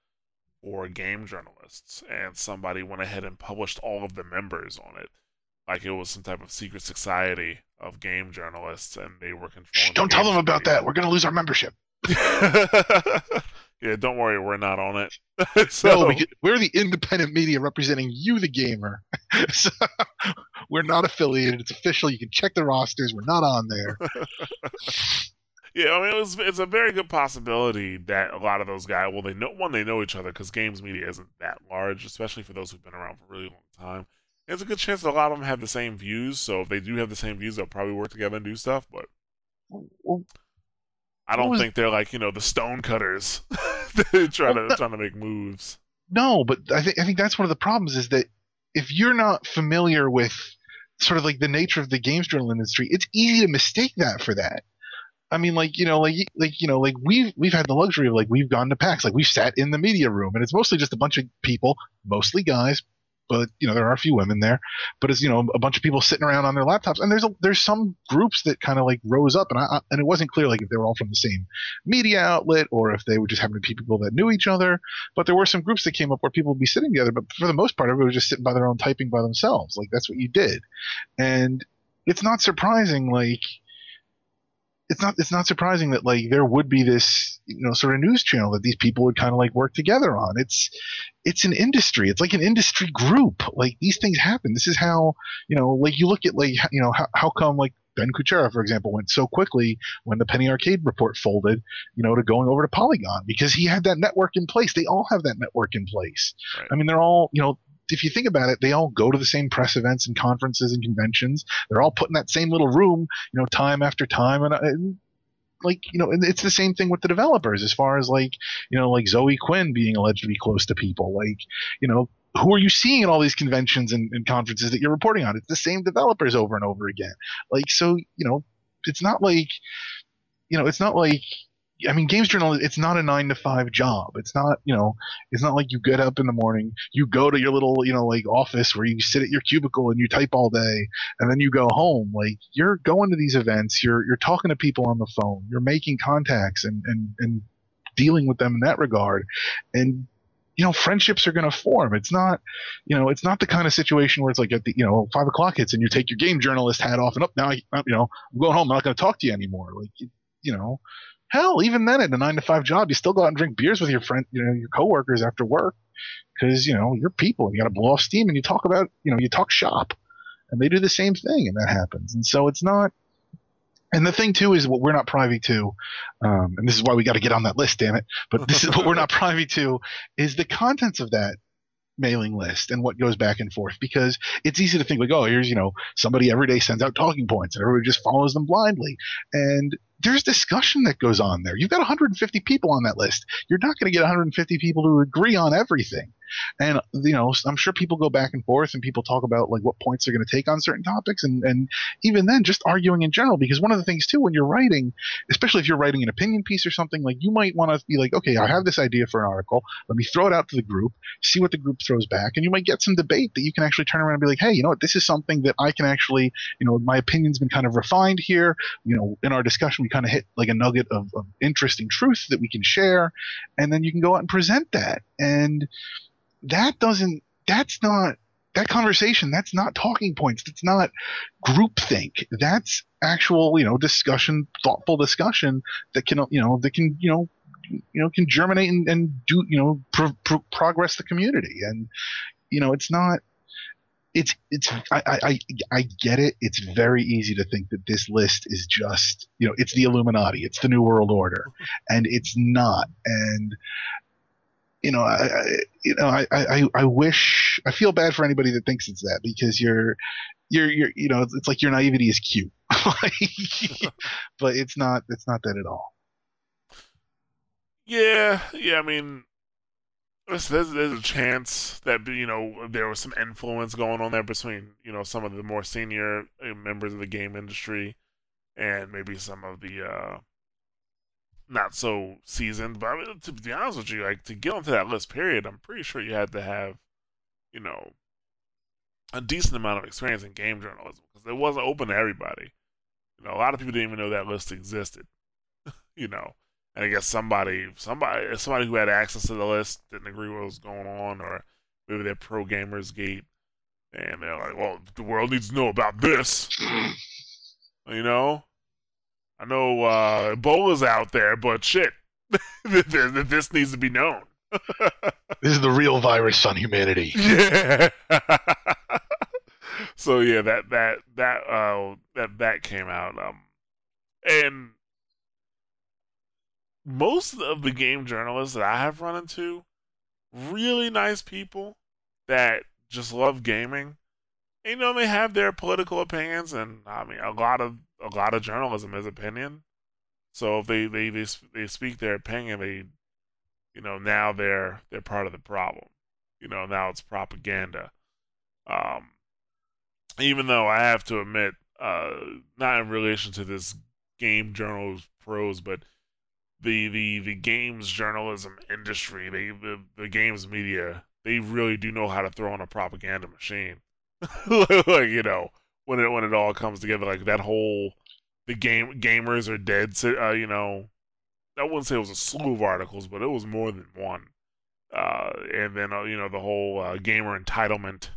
for game journalists, and somebody went ahead and published all of the members on it, like it was some type of secret society of game journalists, and they were controlling. Shh, don't tell them about that. We're gonna lose our membership. yeah, don't worry, we're not on it. so, No, we, we're the independent media representing you, the gamer. so, we're not affiliated. It's official. You can check the rosters. We're not on there. yeah, I mean, it was, it's a very good possibility that a lot of those guys, well, they know one, they know each other because games media isn't that large, especially for those who've been around for a really long time. There's a good chance that a lot of them have the same views, so if they do have the same views, they'll probably work together and do stuff. But Well, I don't was- think they're like you know the stone cutters They're trying to trying to make moves. No, but I think I think that's one of the problems is that if you're not familiar with sort of like the nature of the games journal industry, it's easy to mistake that for that. I mean, like you know, like like you know, like we've we've had the luxury of like we've gone to PAX, like we've sat in the media room, and it's mostly just a bunch of people, mostly guys, but you know there are a few women there, but it's you know a bunch of people sitting around on their laptops, and there's a, there's some groups that kind of like rose up, and I, and it wasn't clear like if they were all from the same media outlet or if they were just happened to be people that knew each other, but there were some groups that came up where people would be sitting together, but for the most part, everybody was just sitting by their own, typing by themselves. Like that's what you did, and it's not surprising. Like it's not it's not surprising that like there would be this you know sort of news channel that these people would kind of like work together on. It's it's an industry. It's like an industry group. Like these things happen. This is how you know like you look at like you know how how come like Ben Kuchera, for example, went so quickly when the Penny Arcade report folded, you know, to going over to Polygon because he had that network in place. They all have that network in place. Right. I mean, they're all, you know, if you think about it, they all go to the same press events and conferences and conventions. They're all put in that same little room, you know, time after time, and, uh, and like you know, and it's the same thing with the developers as far as like you know, like Zoe Quinn being alleged to be close to people, like you know. Who are you seeing at all these conventions and, and conferences that you're reporting on? It's the same developers over and over again. Like so, you know, it's not like, you know, it's not like I mean, Games Journal, it's not a nine to five job. It's not, you know, it's not like you get up in the morning, you go to your little, you know, like office where you sit at your cubicle and you type all day, and then you go home. Like you're going to these events, you're you're talking to people on the phone, you're making contacts and and and dealing with them in that regard, and you know, friendships are going to form. It's not, you know, it's not the kind of situation where it's like at the, you know, five o'clock hits and you take your game journalist hat off and up now, I, oh, you know, I'm going home. I'm not going to talk to you anymore. Like, you know, hell, even then at a nine to five job, you still go out and drink beers with your friend, you know, your coworkers after work, because you know you're people. You got to blow off steam, and you talk about, you know, you talk shop, and they do the same thing, and that happens. And so it's not. And the thing too is what we're not privy to, um, and this is why we got to get on that list, damn it. But this is what we're not privy to is the contents of that mailing list and what goes back and forth because it's easy to think like oh here's you know somebody every day sends out talking points and everybody just follows them blindly and there's discussion that goes on there. You've got 150 people on that list. You're not going to get 150 people to agree on everything and you know i'm sure people go back and forth and people talk about like what points they're going to take on certain topics and and even then just arguing in general because one of the things too when you're writing especially if you're writing an opinion piece or something like you might want to be like okay i have this idea for an article. Let me throw it out to the group see what the group throws back and you might get some debate that you can actually turn around and be like hey you know what? This is something that i can actually you know my opinion's been kind of refined here. You know in our discussion we kind of hit like a nugget of, of interesting truth that we can share and then you can go out and present that. And that doesn't that's not that conversation that's not talking points that's not groupthink. That's actual you know discussion thoughtful discussion that can you know that can you know you know can germinate and, and do you know pro- pro- progress the community. And you know it's not it's it's I, I I I get it. It's very easy to think that this list is just you know it's the illuminati it's the new world order and it's not. And you know, I, I you know, I, I, I wish I feel bad for anybody that thinks it's that because you're, you're, you're, you know, it's like your naivety is cute, but it's not. It's not that at all. Yeah, yeah. I mean, there's, there's, a chance that you know there was some influence going on there between you know some of the more senior uh, members of the game industry and maybe some of the uh, not so seasoned. But I mean, to be honest with you, like to get onto that list, period, I'm pretty sure you had to have you know a decent amount of experience in game journalism because it wasn't open to everybody. You know, a lot of people didn't even know that list existed. you know, and I guess somebody, somebody, somebody who had access to the list didn't agree what was going on, or maybe they're pro gamers gate, and they're like, "Well, the world needs to know about this." you know, I know uh, Ebola's out there, but shit, this needs to be known. this is the real virus on humanity. Yeah. so yeah, that that that uh that that came out. Um, and most of the game journalists that I have run into, really nice people that just love gaming. You know, they have their political opinions, and I mean, a lot of a lot of journalism is opinion. So if they they they, they speak their opinion, they, you know, now they're they're part of the problem. You know, now it's propaganda. Um, even though I have to admit, uh, not in relation to this game journals pros, but the the the games journalism industry, they the, the games media, they really do know how to throw in a propaganda machine. like you know, when it when it all comes together, like that whole the game gamers are dead. Uh, you know, I wouldn't say it was a slew of articles, but it was more than one. Uh, and then uh, you know the whole uh, gamer entitlement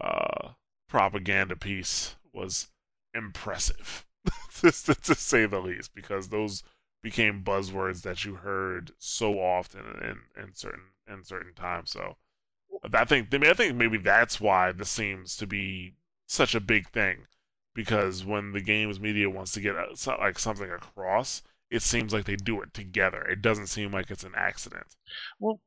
uh, propaganda piece was impressive, to, to say the least, because those became buzzwords that you heard so often in, in certain in certain times. So I think I think maybe that's why this seems to be such a big thing because when the games media wants to get a, uh, like something across, it seems like they do it together. It doesn't seem like it's an accident. Well,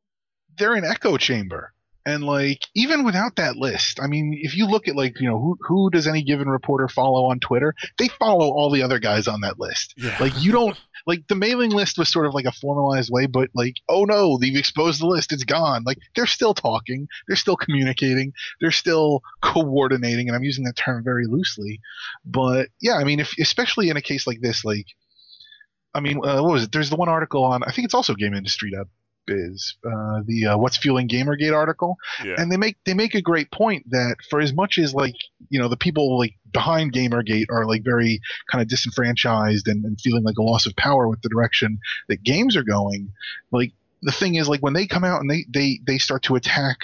they're an echo chamber. And like even without that list, I mean, if you look at like you know who who does any given reporter follow on Twitter? They follow all the other guys on that list. Yeah. Like you don't like the mailing list was sort of like a formalized way, but like oh no, they've exposed the list, it's gone. Like they're still talking, they're still communicating, they're still coordinating, and I'm using that term very loosely. But yeah, I mean, if especially in a case like this, like I mean, uh, what was it? There's the one article on I think it's also Game Industry is uh, the uh, "What's Fueling Gamergate" article, yeah. and they make they make a great point that for as much as like you know the people like behind Gamergate are like very kind of disenfranchised and, and feeling like a loss of power with the direction that games are going, like the thing is like when they come out and they they they start to attack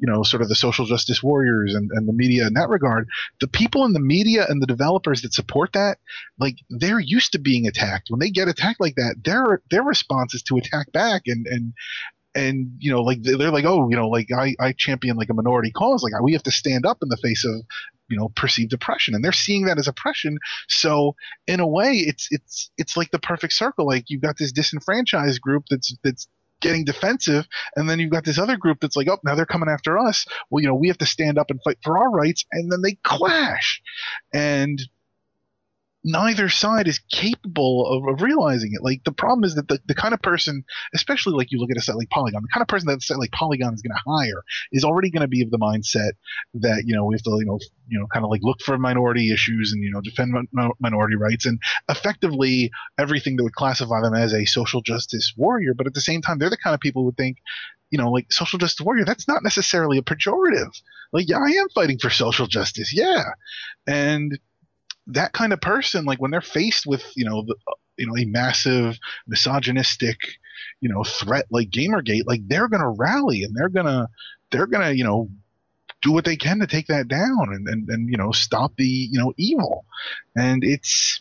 you know sort of the social justice warriors and, and the media in that regard the people in the media and the developers that support that like they're used to being attacked. When they get attacked like that their their response is to attack back and and and you know like they're like oh you know like i i champion like a minority cause. Like we have to stand up in the face of you know perceived oppression. And they're seeing that as oppression. So in a way it's it's it's like the perfect circle. Like you've got this disenfranchised group that's that's getting defensive, and then you've got this other group that's like, oh, now they're coming after us. Well, you know, we have to stand up and fight for our rights, and then they clash, and neither side is capable of, of, realizing it. Like the problem is that the, the kind of person, especially like you look at a site like Polygon, the kind of person that site like Polygon is going to hire is already going to be of the mindset that you know we have to you know you know kind of like look for minority issues and you know defend mi- minority rights and effectively everything that would classify them as a social justice warrior. But at the same time, they're the kind of people who would think you know, like social justice warrior, that's not necessarily a pejorative. Like, yeah, I am fighting for social justice. Yeah. And that kind of person, like when they're faced with you know the, you know a massive misogynistic you know threat like Gamergate, like they're gonna rally and they're gonna they're gonna you know do what they can to take that down and and, and you know stop the you know evil, and it's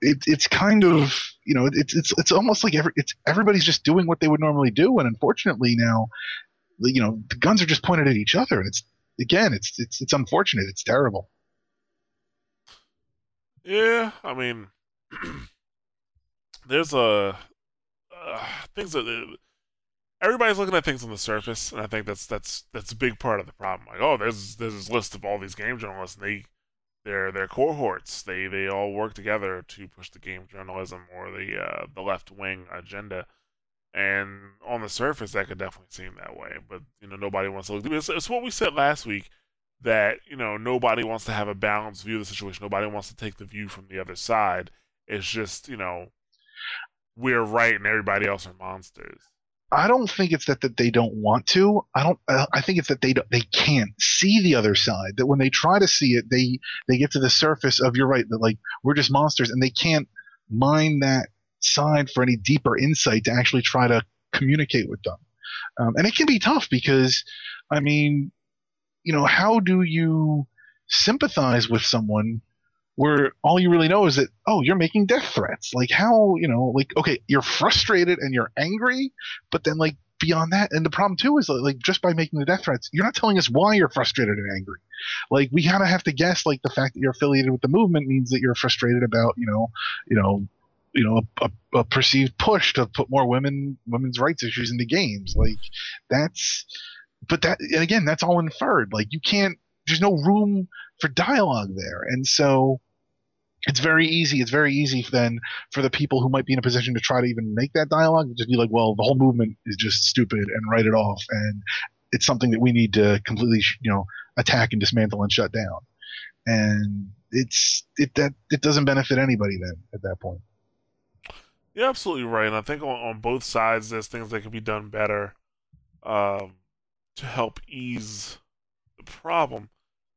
it, it's kind of you know it's it's it's almost like every it's everybody's just doing what they would normally do, and unfortunately now, you know the guns are just pointed at each other. It's again it's it's it's unfortunate. It's terrible. Yeah, I mean, there's a uh, things that everybody's looking at things on the surface, and I think that's that's that's a big part of the problem. Like, oh, there's there's this list of all these game journalists, and they they're they're cohorts. They they all work together to push the game journalism or the uh, the left wing agenda. And on the surface, that could definitely seem that way. But you know, nobody wants to look. It's, it's what we said last week that you know nobody wants to have a balanced view of the situation. Nobody wants to take the view from the other side. It's just you know we're right and everybody else are monsters. I don't think it's that that they don't want to. I don't. Uh, I think it's that they they can't see the other side. That when they try to see it, they they get to the surface of you're right. That like we're just monsters, and they can't mine that side for any deeper insight to actually try to communicate with them. Um, and it can be tough because, I mean, you know, how do you sympathize with someone where all you really know is that oh you're making death threats? Like how you know like okay you're frustrated and you're angry but then like beyond that and the problem too is like just by making the death threats you're not telling us why you're frustrated and angry. Like we kind of have to guess like the fact that you're affiliated with the movement means that you're frustrated about you know you know you know a, a, perceived push to put more women women's rights issues into games. Like that's but that and again that's all inferred like you can't there's no room for dialogue there and so it's very easy. It's very easy then for the people who might be in a position to try to even make that dialogue just be like, well, the whole movement is just stupid and write it off, and it's something that we need to completely, you know, attack and dismantle and shut down. And it's it that it doesn't benefit anybody then at that point. You're absolutely right, and I think on, on both sides there's things that can be done better um, to help ease the problem.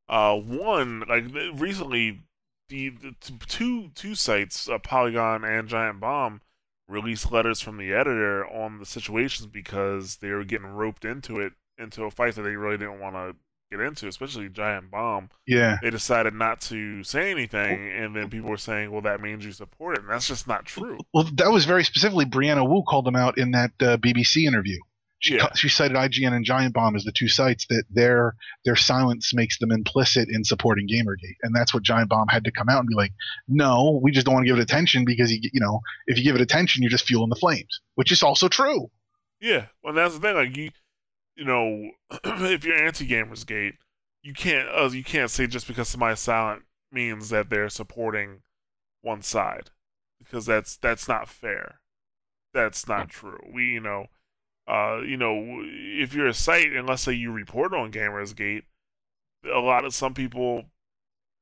Uh, one, like recently, the, the two two sites, uh, Polygon and Giant Bomb, released letters from the editor on the situations because they were getting roped into it into a fight that they really didn't want to get into, especially Giant Bomb. Yeah. They decided not to say anything, and then people were saying, "Well, that means you support it," and that's just not true. Well, that was very specifically. Brianna Wu called them out in that uh, BBC interview. She, Yeah. she cited IGN and Giant Bomb as the two sites that their their silence makes them implicit in supporting Gamergate, and that's what Giant Bomb had to come out and be like, "No, we just don't want to give it attention because you you know if you give it attention, you're just fueling the flames," which is also true. Yeah, well, that's the thing. Like you, you know, if you're anti Gamersgate, you can't uh, you can't say just because somebody's silent means that they're supporting one side, because that's that's not fair. That's not true. We, you know, uh, you know, if you're a site, and let's say you report on Gamersgate, a lot of some people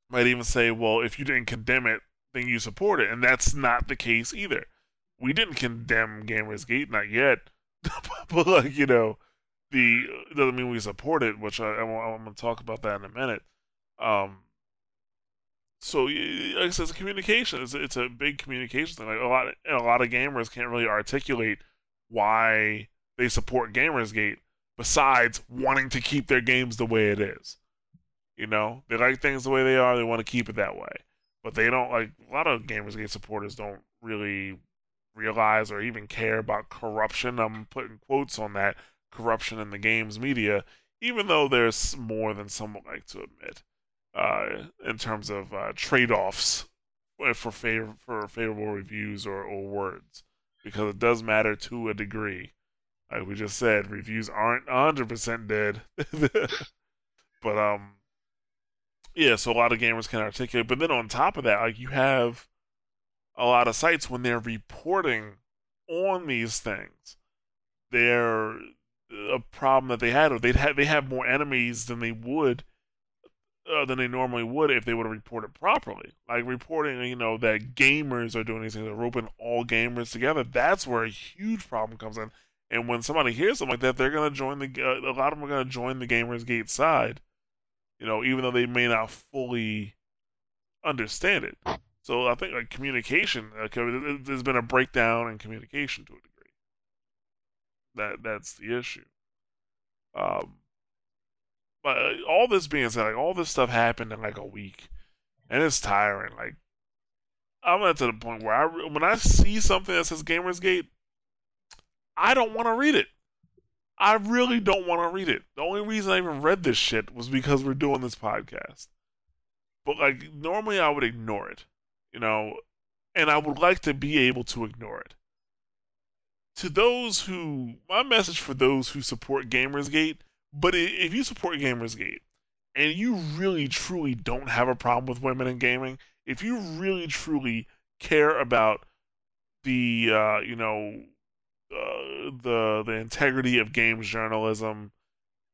might even say, well, if you didn't condemn it, then you support it, and that's not the case either. We didn't condemn Gamersgate, not yet, but like you know, the doesn't mean we support it, which I, am going to talk about that in a minute. Um, so like I said, it's a communication. It's, it's a big communication thing. Like a lot, a lot of gamers can't really articulate why they support Gamersgate besides wanting to keep their games the way it is. You know, they like things the way they are. They want to keep it that way, but they don't like a lot of Gamersgate supporters don't really realize or even care about corruption. I'm putting quotes on that corruption in the games media, even though there's more than some would like to admit uh, in terms of uh, trade-offs for favor for favorable reviews or, or words, because it does matter to a degree. Like we just said, reviews aren't 100% dead, but um, yeah. So a lot of gamers can articulate, but then on top of that, like you have a lot of sites when they're reporting on these things, they're a problem that they had, or they'd have they have more enemies than they would uh, than they normally would if they would have reported properly. Like reporting, you know, that gamers are doing these things, they're roping all gamers together. That's where a huge problem comes in. And when somebody hears something like that, they're gonna join the. Uh, a lot of them are gonna join the gamers gate side. You know, even though they may not fully understand it. So I think like communication, uh, there's been a breakdown in communication to a degree. That that's the issue. Um, but uh, all this being said, like all this stuff happened in like a week, and it's tiring. Like I'm at to the point where I when I see something that says Gamersgate, I don't want to read it. I really don't want to read it. The only reason I even read this shit was because we're doing this podcast. But like normally I would ignore it, you know, and I would like to be able to ignore it. to those who, my message for those who support Gamersgate, but if you support Gamersgate and you really truly don't have a problem with women in gaming, if you really truly care about the uh, you know uh, the the integrity of games journalism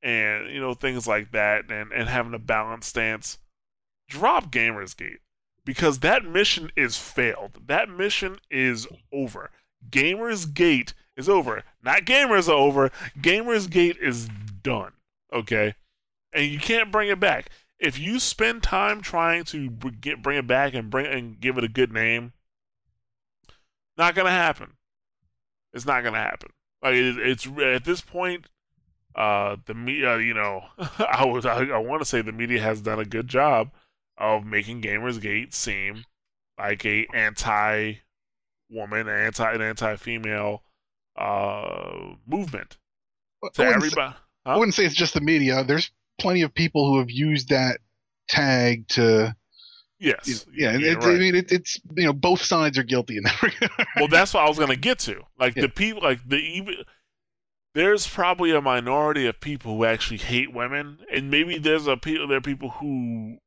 and you know things like that and and having a balanced stance drop gamersgate because that mission is failed. That mission is over. Gamersgate is over. Not gamers are over. Gamersgate is done okay? And you can't bring it back. If you spend time trying to get, bring it back and bring and give it a good name not gonna happen it's not gonna happen like it, it's at this point uh, the media, you know, I was I, I want to say the media has done a good job of making Gamersgate seem like a anti woman, anti an anti female uh, movement. To I everybody, say, huh? I wouldn't say it's just the media. There's plenty of people who have used that tag to. Yes. yeah, yeah it, right. I mean, it, it's you know both sides are guilty in that regard. well, that's what I was gonna get to. Like yeah. the people, like the even there's probably a minority of people who actually hate women, and maybe there's a people there are people who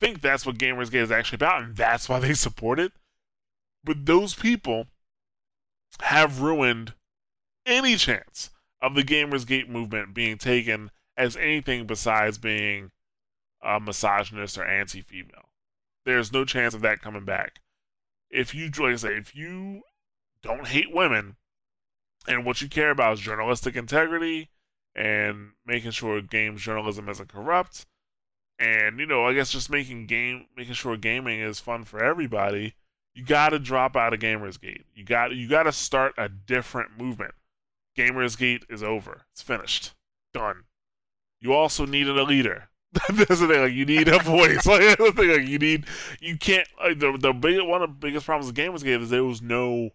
think that's what Gamers Gamersgate is actually about, and that's why they support it. But those people have ruined any chance of the Gamersgate movement being taken as anything besides being a misogynist or anti-female. There's no chance of that coming back. If you, like I say, if you don't hate women, and what you care about is journalistic integrity and making sure games journalism isn't corrupt and you know i guess just making game making sure gaming is fun for everybody you got to drop out of gamersgate. You got you got to start a different movement. Gamersgate is over. It's finished. Done. You also needed a leader that's the thing like you need a voice like, the thing, like you need you can't like the, the big one of the biggest problems with gamersgate is there was no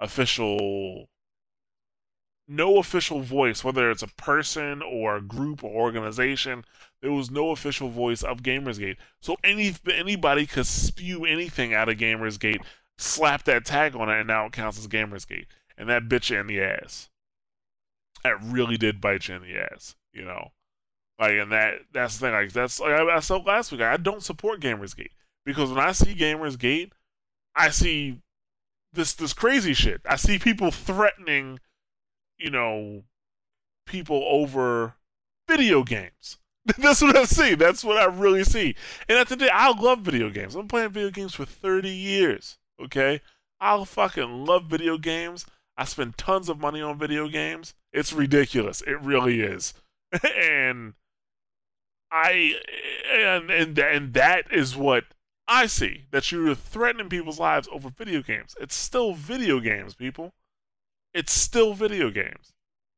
official no official voice, whether it's a person or a group or organization. There was no official voice of Gamersgate. So any anybody could spew anything out of Gamersgate, slap that tag on it, and now it counts as Gamersgate. And that bit you in the ass. That really did bite you in the ass, you know. Like, and that that's the thing. Like, that's like I, I said last week. I don't support Gamersgate because when I see Gamersgate, I see this this crazy shit. I see people threatening you know, people over video games. That's what I see. That's what I really see. And at the day, I love video games. I'm playing video games for 30 years. Okay? I fucking love video games. I spend tons of money on video games. It's ridiculous. It really is. and I and and and that is what I see. That you're threatening people's lives over video games. It's still video games, people it's still video games.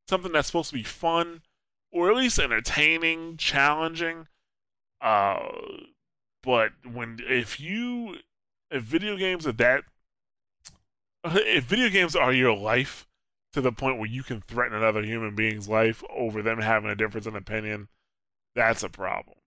Something that's supposed to be fun or at least entertaining, challenging. Uh, but when if you if video games are that if video games are your life to the point where you can threaten another human being's life over them having a difference in opinion, that's a problem.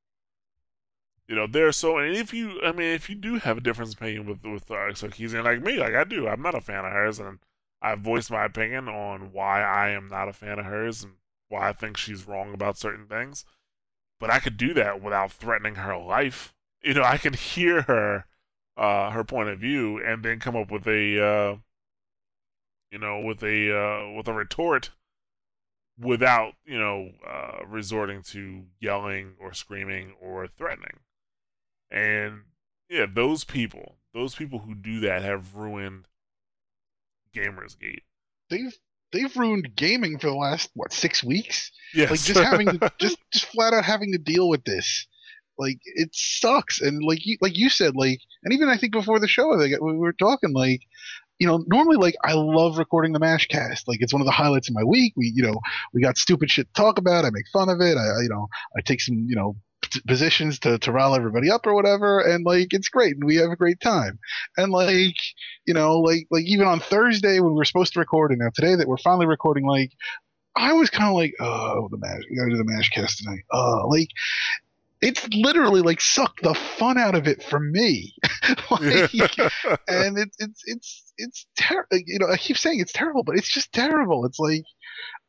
You know, there's so and if you I mean if you do have a difference opinion with with uh, Sarkeesian like me, like I do, I'm not a fan of hers and I've voiced my opinion on why I am not a fan of hers and why I think she's wrong about certain things. But I could do that without threatening her life. You know, I can hear her uh, her point of view and then come up with a uh, you know with a uh, with a retort without you know uh, resorting to yelling or screaming or threatening. And yeah, those people, those people who do that have ruined Gamersgate. They've they've ruined gaming for the last what six weeks. Yes. Like just having to, just just flat out having to deal with this. Like it sucks, and like you like you said, like and even I think before the show, like we were talking, like you know, normally like I love recording the Mashcast. Like it's one of the highlights of my week. We, you know, we got stupid shit to talk about. I make fun of it. I, you know, I take some, you know, positions to, to rile everybody up or whatever and like it's great and we have a great time and like you know like like even on thursday when we were supposed to record and now today that we're finally recording like i was kind of like oh the mash we gotta do the mash cast tonight uh like it's literally like sucked the fun out of it for me. like, and it's it's it's it's terrible. You know, I keep saying it's terrible, but it's just terrible. It's like,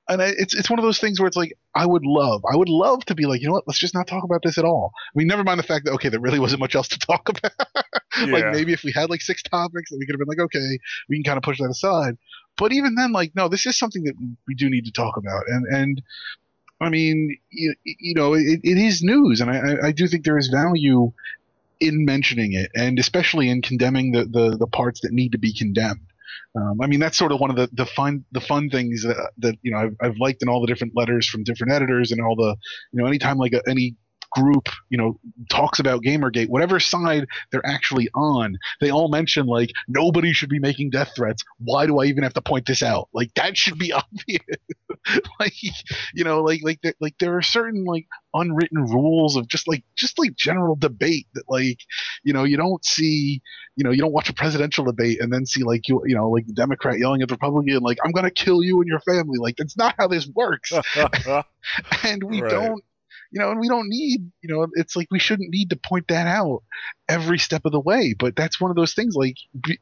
and I, it's it's one of those things where it's like I would love, I would love to be like, you know what, let's just not talk about this at all. I mean, never mind the fact that okay, there really wasn't much else to talk about. like maybe if we had like six topics, that we could have been like, okay, we can kind of push that aside. But even then, like, no, this is something that we do need to talk about, and and I mean, you, you know, it, it is news, and I, I- do think there is value in mentioning it, and especially in condemning the, the, the parts that need to be condemned. Um, I mean, that's sort of one of the, the fun the fun things that, that you know I've, I've liked in all the different letters from different editors and all the you know anytime like a, any group you know talks about Gamergate, whatever side they're actually on, they all mention like nobody should be making death threats. Why do I even have to point this out? Like that should be obvious. like you know like like there, like there are certain like unwritten rules of just like just like general debate that like you know you don't see you know you don't watch a presidential debate and then see like you you know like the democrat yelling at the republican like i'm gonna kill you and your family like that's not how this works and we Right. don't you know and we don't need you know it's like we shouldn't need to point that out every step of the way but that's one of those things like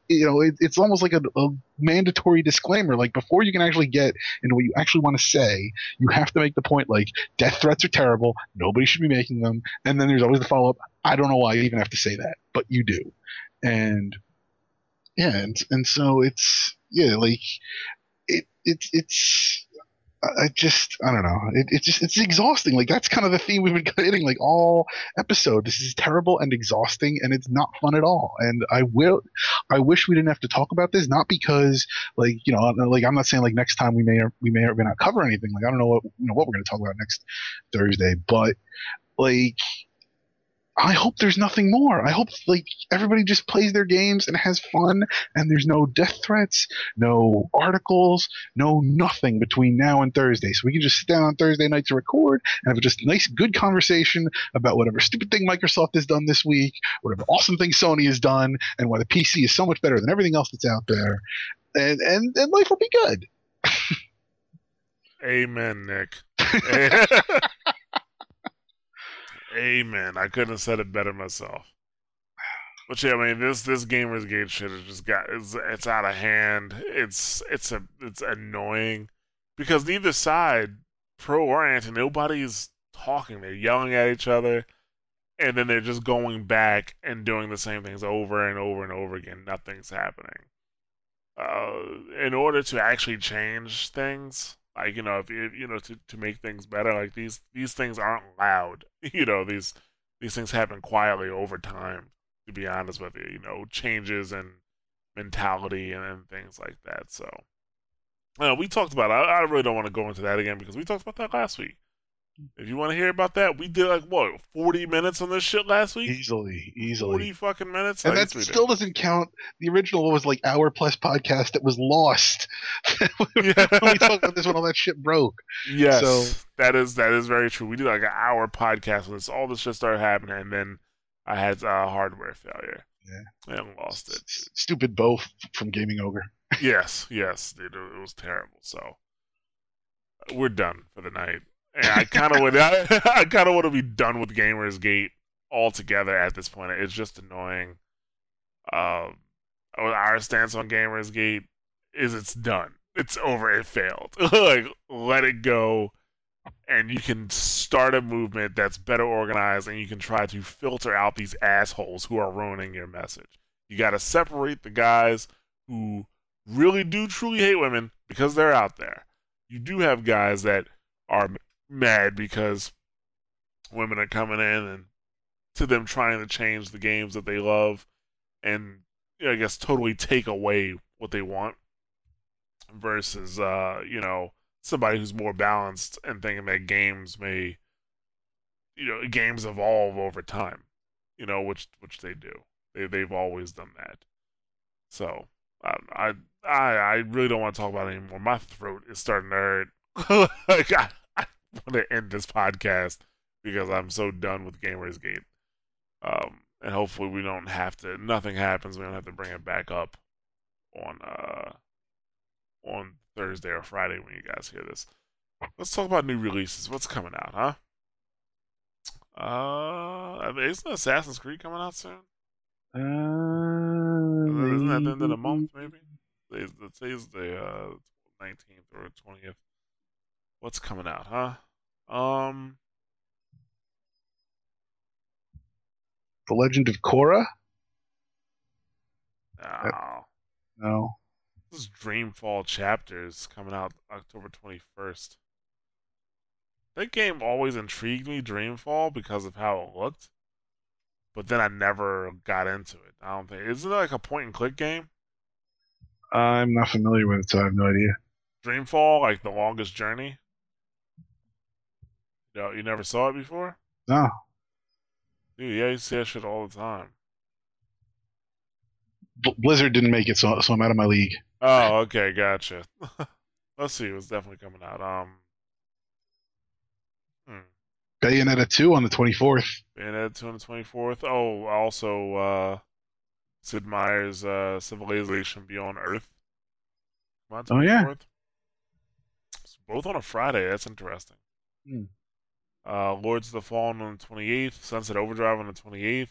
you know it, it's almost like a, a mandatory disclaimer like before you can actually get into what you actually want to say you have to make the point like death threats are terrible nobody should be making them and then there's always the follow-up i don't know why you even have to say that but you do. And yeah and, and so it's yeah like it, it it's I just I don't know. It, it's just it's exhausting. Like that's kind of the theme we've been hitting like all episode. This is terrible and exhausting, and it's not fun at all. And I will, I wish we didn't have to talk about this. Not because like you know, like I'm not saying like next time we may or we may or may not cover anything. Like I don't know what you know what we're going to talk about next Thursday, but like I hope there's nothing more. I hope like everybody just plays their games and has fun, and there's no death threats, no articles, no nothing between now and Thursday. So we can just sit down on Thursday night to record and have a just nice, good conversation about whatever stupid thing Microsoft has done this week, whatever awesome thing Sony has done, and why the PC is so much better than everything else that's out there, and and, and life will be good. Amen, Nick. Amen. I couldn't have said it better myself. But yeah, I mean this this gamers gate shit has just got it's it's out of hand. It's it's a it's annoying because neither side, pro or anti, nobody's talking. They're yelling at each other, and then they're just going back and doing the same things over and over and over again. Nothing's happening. Uh, in order to actually change things, like you know, if you you know to, to make things better, like these these things aren't loud. You know, these these things happen quietly over time. To be honest with you, you know, changes in mentality and, and things like that. So, uh, we talked about. I, I really don't want to go into that again because we talked about that last week. If you want to hear about that, we did like what forty minutes on this shit last week. Easily, easily. Forty fucking minutes. and Like, that still doesn't count. The original was like hour plus podcast that was lost we talked about this when all that shit broke. Yes, So- that is that is very true. We did like an hour podcast when this all this shit started happening, and then I had uh, hardware failure. Yeah. and lost it. S- Stupid both from Gaming Ogre. yes, yes, dude, it, was terrible. So we're done for the night. I kind of would, I, I kind of want to be done with Gamers Gate altogether at this point. It's just annoying. Um, our stance on Gamers Gate is it's done. It's over. It failed. like let it go, and you can start a movement that's better organized, and you can try to filter out these assholes who are ruining your message. You got to separate the guys who really do truly hate women because they're out there. You do have guys that are mad because women are coming in and to them trying to change the games that they love and you know, I guess totally take away what they want versus uh, you know, somebody who's more balanced and thinking that games may you know, games evolve over time. You know, which which they do. They they've always done that. So I I I, I really don't want to talk about it anymore. My throat is starting to hurt. like I want to end this podcast because I'm so done with Gamers Gate. Um, and hopefully we don't have to. Nothing happens. We don't have to bring it back up on uh on Thursday or Friday when you guys hear this. Let's talk about new releases. What's coming out, huh? Uh, isn't Assassin's Creed coming out soon? Uh, Isn't that the end of the month, maybe? Today's, today's the uh, 19th or 20th. What's coming out, huh? Um, The Legend of Korra? no. No. This is Dreamfall Chapters coming out October 21st. That game always intrigued me, Dreamfall, because of how it looked. But then I never got into it. I don't think. Isn't it like a point and click game? I'm not familiar with it, so I have no idea. Dreamfall, like the longest journey? No, you never saw it before? No. Dude, yeah, you see that shit all the time. B- Blizzard didn't make it, so, so I'm out of my league. Oh, okay, gotcha. Let's see, it was definitely coming out. Um, Bayonetta 2 on the 24th. Bayonetta 2 on the 24th. Oh, also, uh, Sid Meier's uh, Civilization Beyond Earth. On, Oh, yeah. 24th. It's both on a Friday. That's interesting. Hmm. Uh, Lords of the Fallen on the 28th. Sunset Overdrive on the 28th.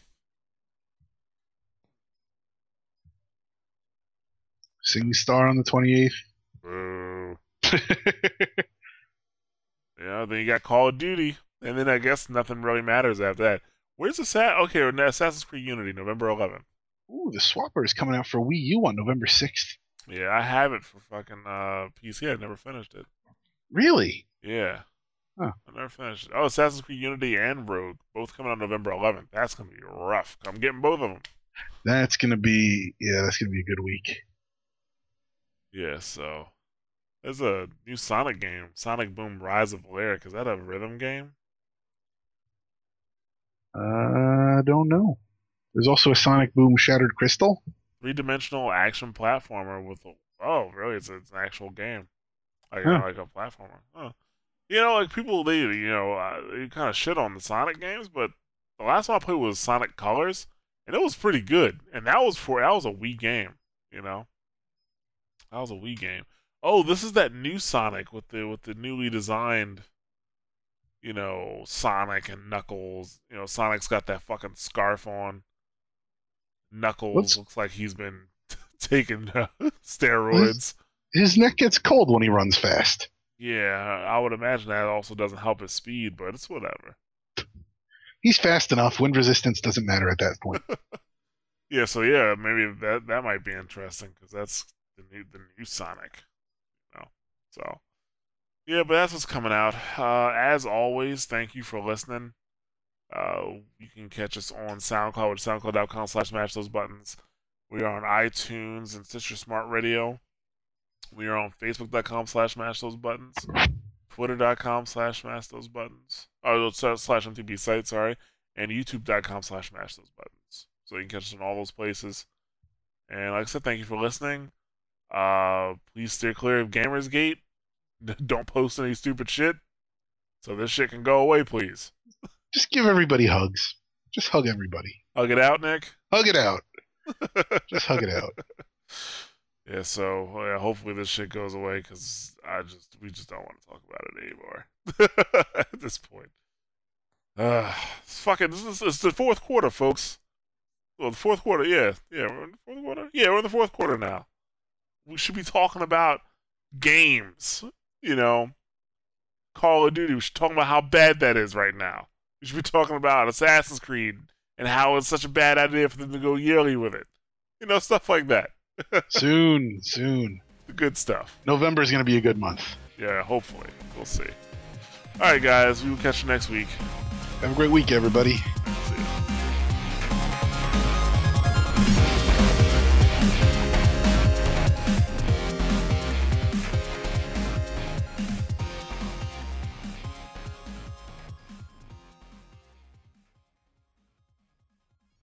Sing Star on the 28th. Boo. Yeah, then you got Call of Duty. And then I guess nothing really matters after that. Where's the Sat? Okay, Assassin's Creed Unity, November 11th. Ooh, the Swapper is coming out for Wii U on November 6th. Yeah, I have it for fucking uh, PC. I never finished it. Really? Yeah. Huh. I never finished. Oh, Assassin's Creed Unity and Rogue, both coming out November 11th. That's gonna be rough. I'm getting both of them. That's going to be, yeah, that's going to be a good week. Yeah. So there's a new Sonic game, Sonic Boom: Rise of Lyric. Is that a rhythm game? Uh, I don't know. There's also a Sonic Boom Shattered Crystal. Three-dimensional action platformer with. A, oh, really? It's, it's an actual game, like Huh. like a platformer. Huh. You know, like people they you know uh, they kind of shit on the Sonic games, but the last one I played was Sonic Colors, and it was pretty good. And that was for that was a Wii game. You know, that was a Wii game. Oh, this is that new Sonic with the with the newly designed. You know, Sonic and Knuckles. You know, Sonic's got that fucking scarf on. Knuckles What's- looks like he's been taking uh, steroids. His neck gets cold when he runs fast. Yeah, I would imagine that also doesn't help his speed, but it's whatever. He's fast enough. Wind resistance doesn't matter at that point. Yeah, so yeah, maybe that that might be interesting because that's the new the new Sonic, you know. So yeah, but that's what's coming out. Uh, as always, thank you for listening. Uh, you can catch us on SoundCloud with soundcloud.com slash mash those buttons. We are on iTunes and Stitcher Smart Radio. We are on Facebook.com slash mash those buttons. Twitter.com slash mash those buttons. Oh, slash MTB site, sorry. And YouTube.com slash mash those buttons. So you can catch us in all those places. And like I said, thank you for listening. Uh, please steer clear of Gamersgate. Don't post any stupid shit. So this shit can go away, please. Just give everybody hugs. Just hug everybody. Hug it out, Nick. Hug it out. Just hug it out. Yeah, so yeah, hopefully this shit goes away because I just we just don't want to talk about it anymore at this point. Uh, it's fucking this is it's the fourth quarter, folks. Well, the fourth quarter, yeah, yeah, we're in the fourth quarter. Yeah, we're in the fourth quarter now. We should be talking about games, you know. Call of Duty. We should talk about how bad that is right now. We should be talking about Assassin's Creed and how it's such a bad idea for them to go yearly with it. You know, stuff like that. Soon, soon. The good stuff. November is going to be a good month. Yeah, hopefully. We'll see. All right, guys. We will catch you next week. Have a great week, everybody. See